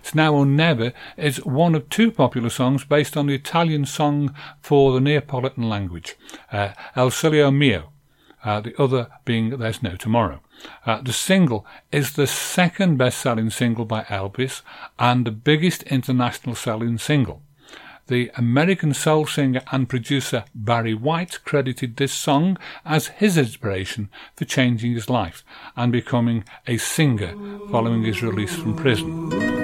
It's Now or Never is one of two popular songs based on the Italian song for the Neapolitan language, uh, O Sole Mio, uh, the other being There's No Tomorrow. Uh, the single is the second best selling single by Elvis and the biggest international selling single. The American soul singer and producer Barry White credited this song as his inspiration for changing his life and becoming a singer following his release from prison.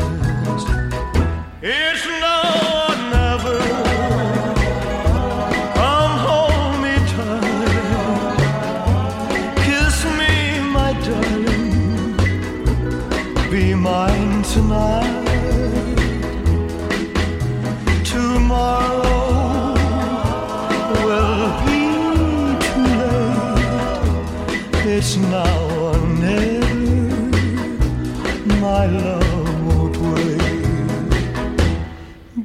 It's now or never. Come hold me tight. Kiss me, my darling. Be mine tonight. Tomorrow will be too late. It's now or never. My love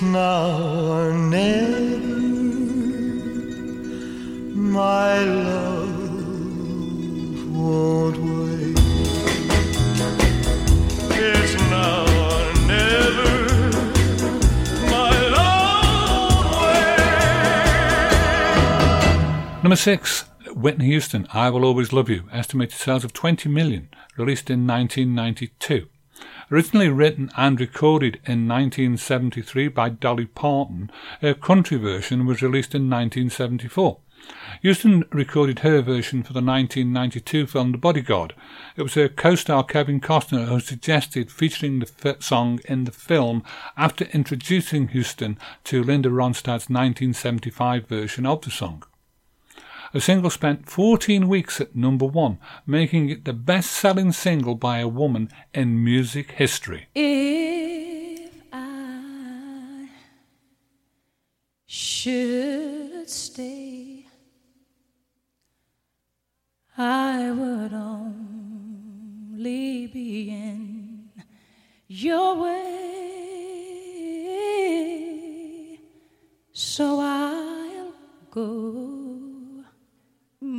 It's now or never. My love won't wait. It's now Number six, Whitney Houston, I Will Always Love You, estimated sales of 20 million, released in 1992. Originally written and recorded in 1973 by Dolly Parton, her country version was released in 1974. Houston recorded her version for the 1992 film The Bodyguard. It was her co-star Kevin Costner who suggested featuring the song in the film after introducing Houston to Linda Ronstadt's 1975 version of the song. The single spent 14 weeks at number one, making it the best selling single by a woman in music history. If I should stay, I would only be in your way. So I'll go,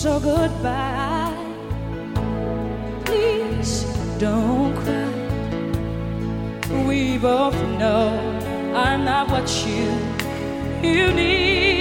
So goodbye. Please don't cry. We both know I'm not what you you need.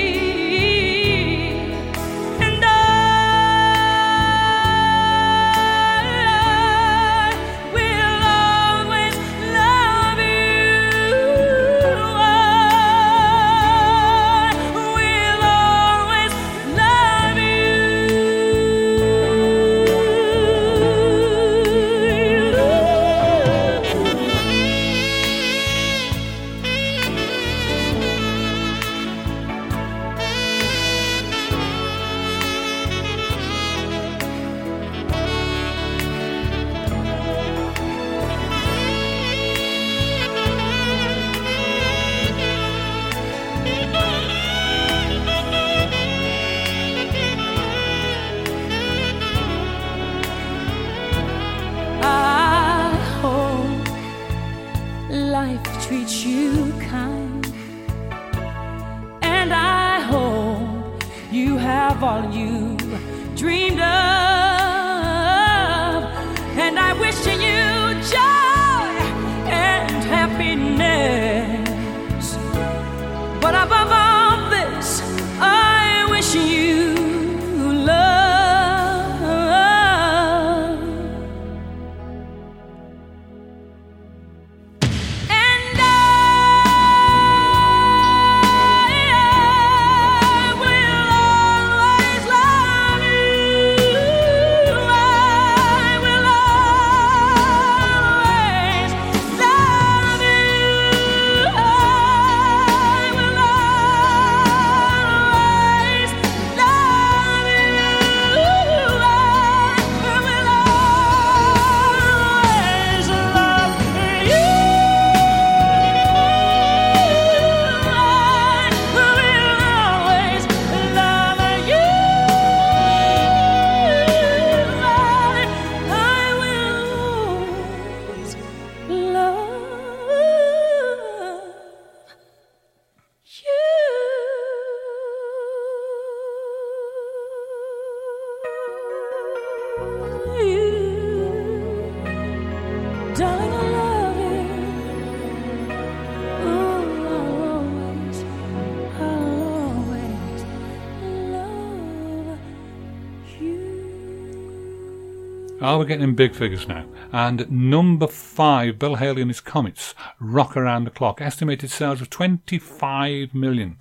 We're getting in big figures now. And number five, Bill Haley and his Comets, Rock Around the Clock, estimated sales of 25 million.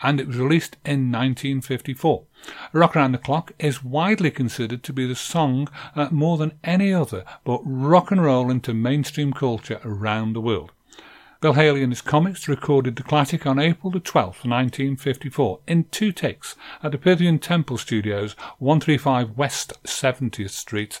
And it was released in 1954. Rock Around the Clock is widely considered to be the song uh, more than any other, brought rock and roll into mainstream culture around the world. Bill Haley and his Comets recorded the classic on April the 12th, 1954, in two takes at the Pythian Temple Studios, 135 West 70th Street,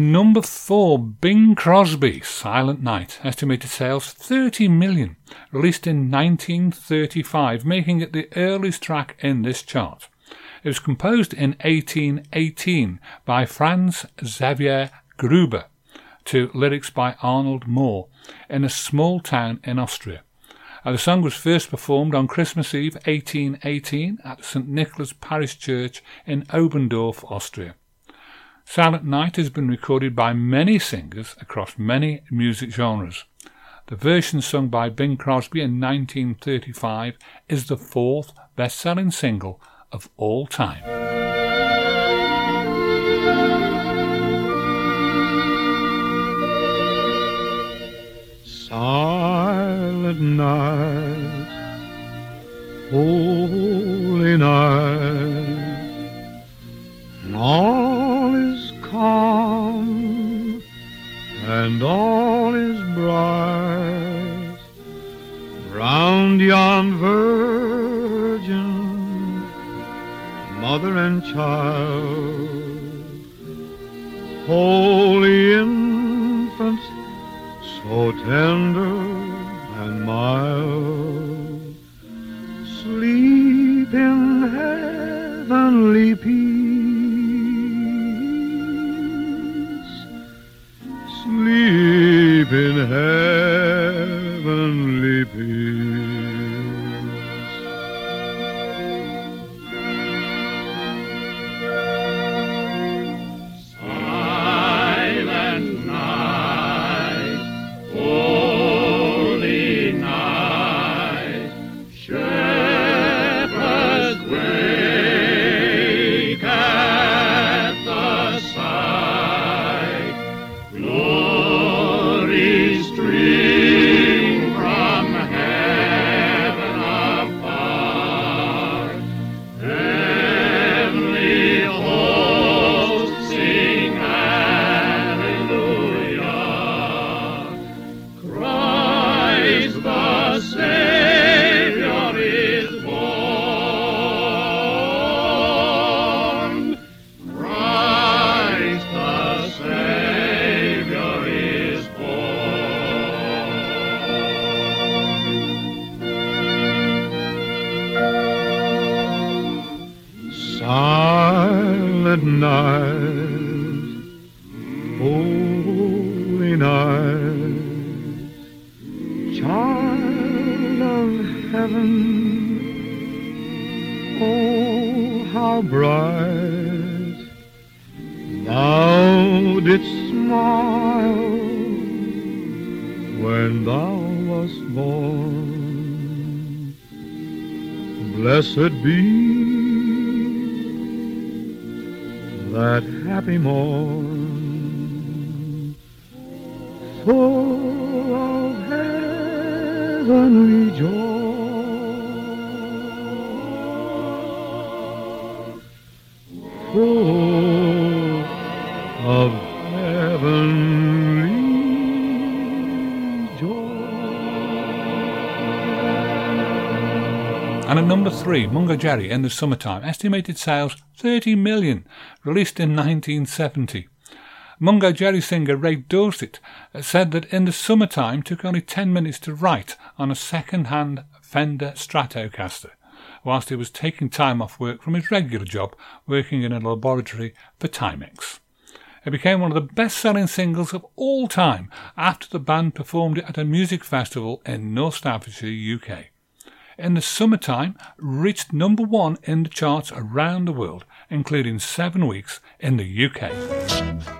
Number four, Bing Crosby, Silent Night, estimated sales 30 million, released in 1935, making it the earliest track in this chart. It was composed in 1818 by Franz Xavier Gruber to lyrics by Arnold Moore in a small town in Austria. Uh, the song was first performed on Christmas Eve 1818 at St. Nicholas Parish Church in Oberndorf, Austria. Silent Night has been recorded by many singers across many music genres. The version sung by Bing Crosby in 1935 is the fourth best selling single of all time. Silent night, holy night, all is and all is bright round yon virgin, mother and child, holy infants so tender and mild, sleep in heavenly peace, sleep in heavenly peace. Mungo Jerry in the Summertime, estimated sales 30 million, released in 1970. Mungo Jerry singer Ray Dorset said that in the summertime took only 10 minutes to write on a second-hand Fender Stratocaster, whilst he was taking time off work from his regular job working in a laboratory for Timex. It became one of the best-selling singles of all time after the band performed it at a music festival in North Staffordshire, UK. In the summertime, reached number one in the charts around the world, including seven weeks in the UK.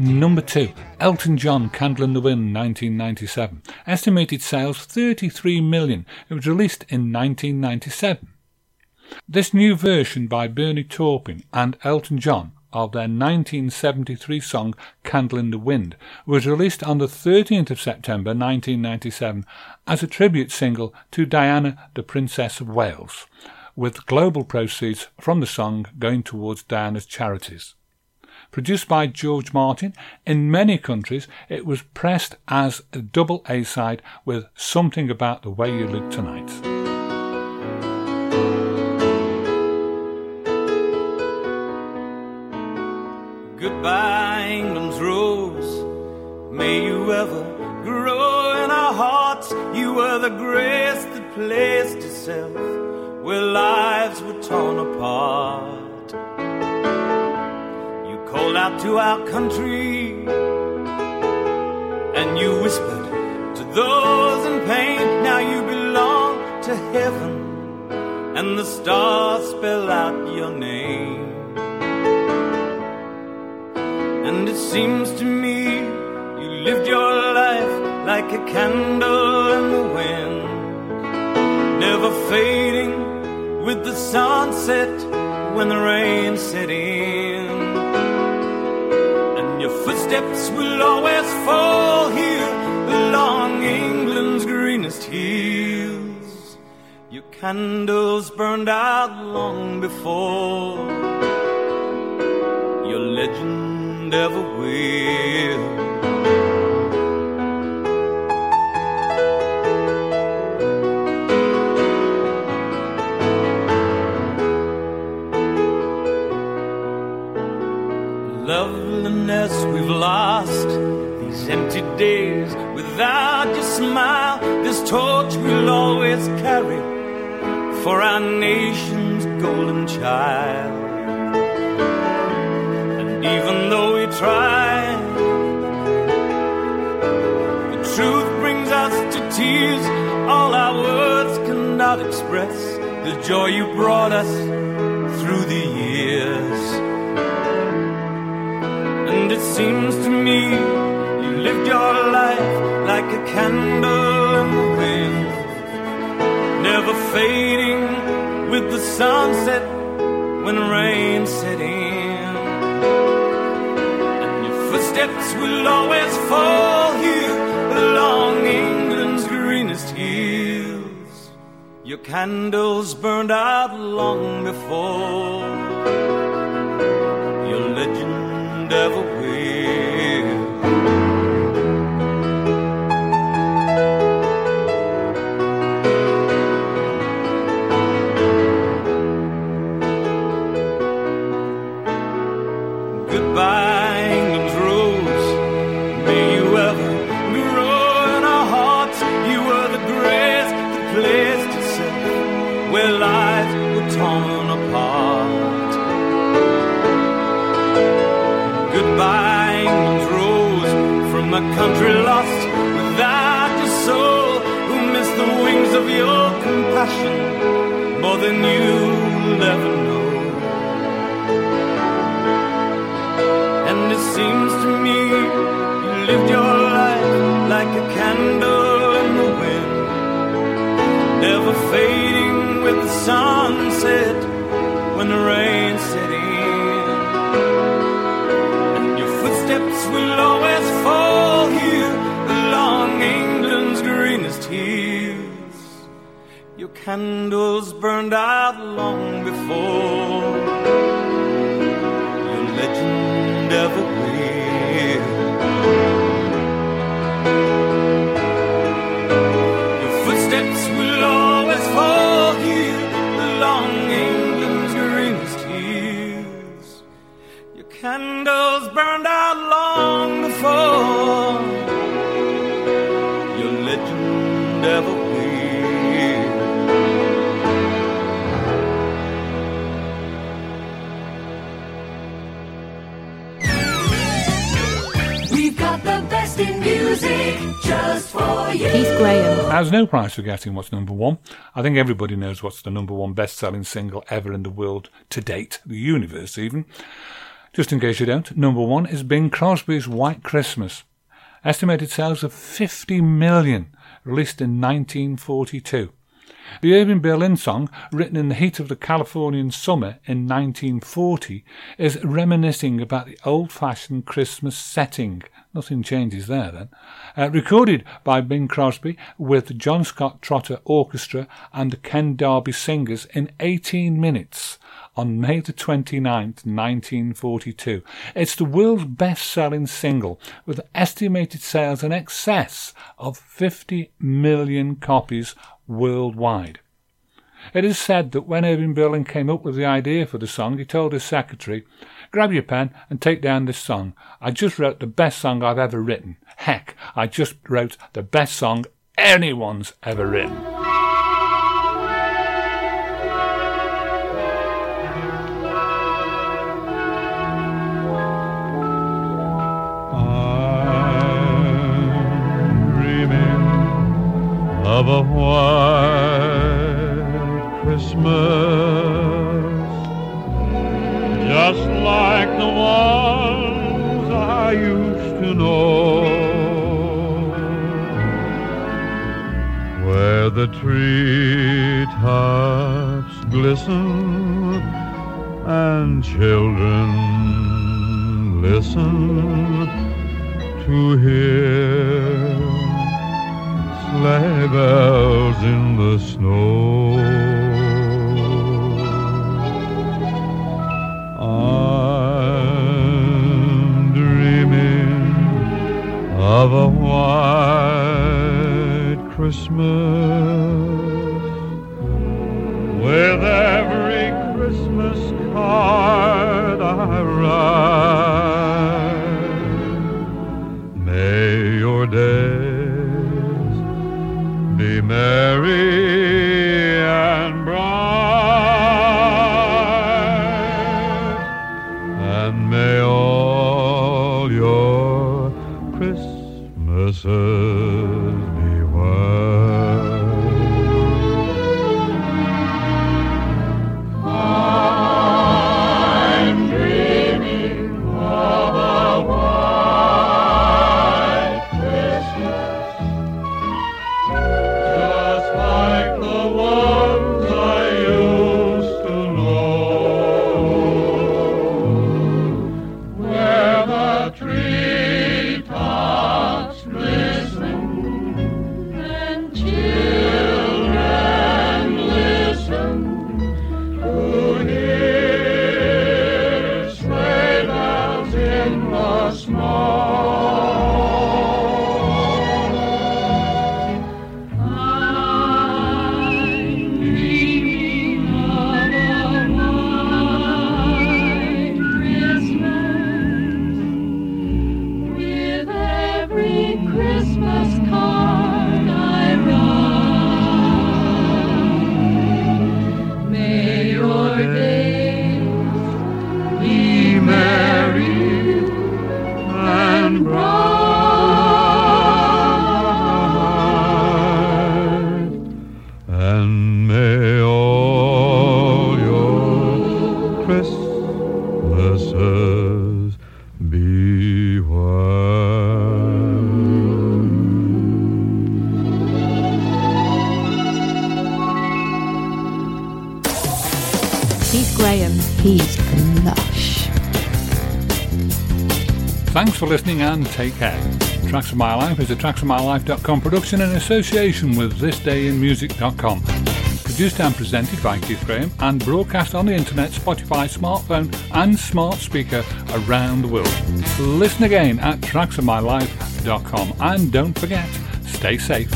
Number two. Elton John, Candle in the Wind, 1997. Estimated sales 33 million. It was released in 1997. This new version by Bernie Taupin and Elton John of their 1973 song Candle in the Wind was released on the 13th of September 1997 as a tribute single to Diana, the Princess of Wales, with global proceeds from the song going towards Diana's charities. Produced by George Martin, in many countries it was pressed as a double A side with Something About the Way You Look Tonight. Goodbye, England's rose. May you ever grow in our hearts. You were the grace that placed itself where lives were torn apart. Called out to our country and you whispered to those in pain. Now you belong to heaven and the stars spell out your name. And it seems to me you lived your life like a candle in the wind, never fading with the sunset when the rain set in. Footsteps will always fall here along England's greenest hills. Your candles burned out long before your legend ever will. without your smile, this torch we'll always carry for our nation's golden child. And even though we try, the truth brings us to tears. All our words cannot express the joy you brought us through the years. And it seems to me you lived your life like a candle in the wind, never fading with the sunset when rain set in. And your footsteps will always fall here along England's greenest hills. Your candles burned out long before more than you'll ever know. And it seems to me you lived your life like a candle in the wind, never fading with the sunset when the rain set in. And your footsteps will always fall here along England's greenest hills. Candles burned out long before your legend ever will. Keith Graham. There's no prize for guessing what's number one. I think everybody knows what's the number one best selling single ever in the world to date, the universe even. Just in case you don't, number one is Bing Crosby's White Christmas. Estimated sales of 50 million, released in 1942. The Irving Berlin song, written in the heat of the Californian summer in 1940, is reminiscing about the old fashioned Christmas setting. Nothing changes there then. Uh, recorded by Bing Crosby with John Scott Trotter Orchestra and Ken Darby Singers in 18 minutes on May the 29th, 1942. It's the world's best selling single with estimated sales in excess of 50 million copies worldwide. It is said that when Irving Berlin came up with the idea for the song, he told his secretary, Grab your pen and take down this song. I just wrote the best song I've ever written. Heck, I just wrote the best song anyone's ever written. Listening and take care. Tracks of My Life is a tracksofmylife.com production in association with thisdayinmusic.com. Produced and presented by Keith Graham and broadcast on the internet, Spotify, smartphone and smart speaker around the world. Listen again at tracksofmylife.com and don't forget, stay safe.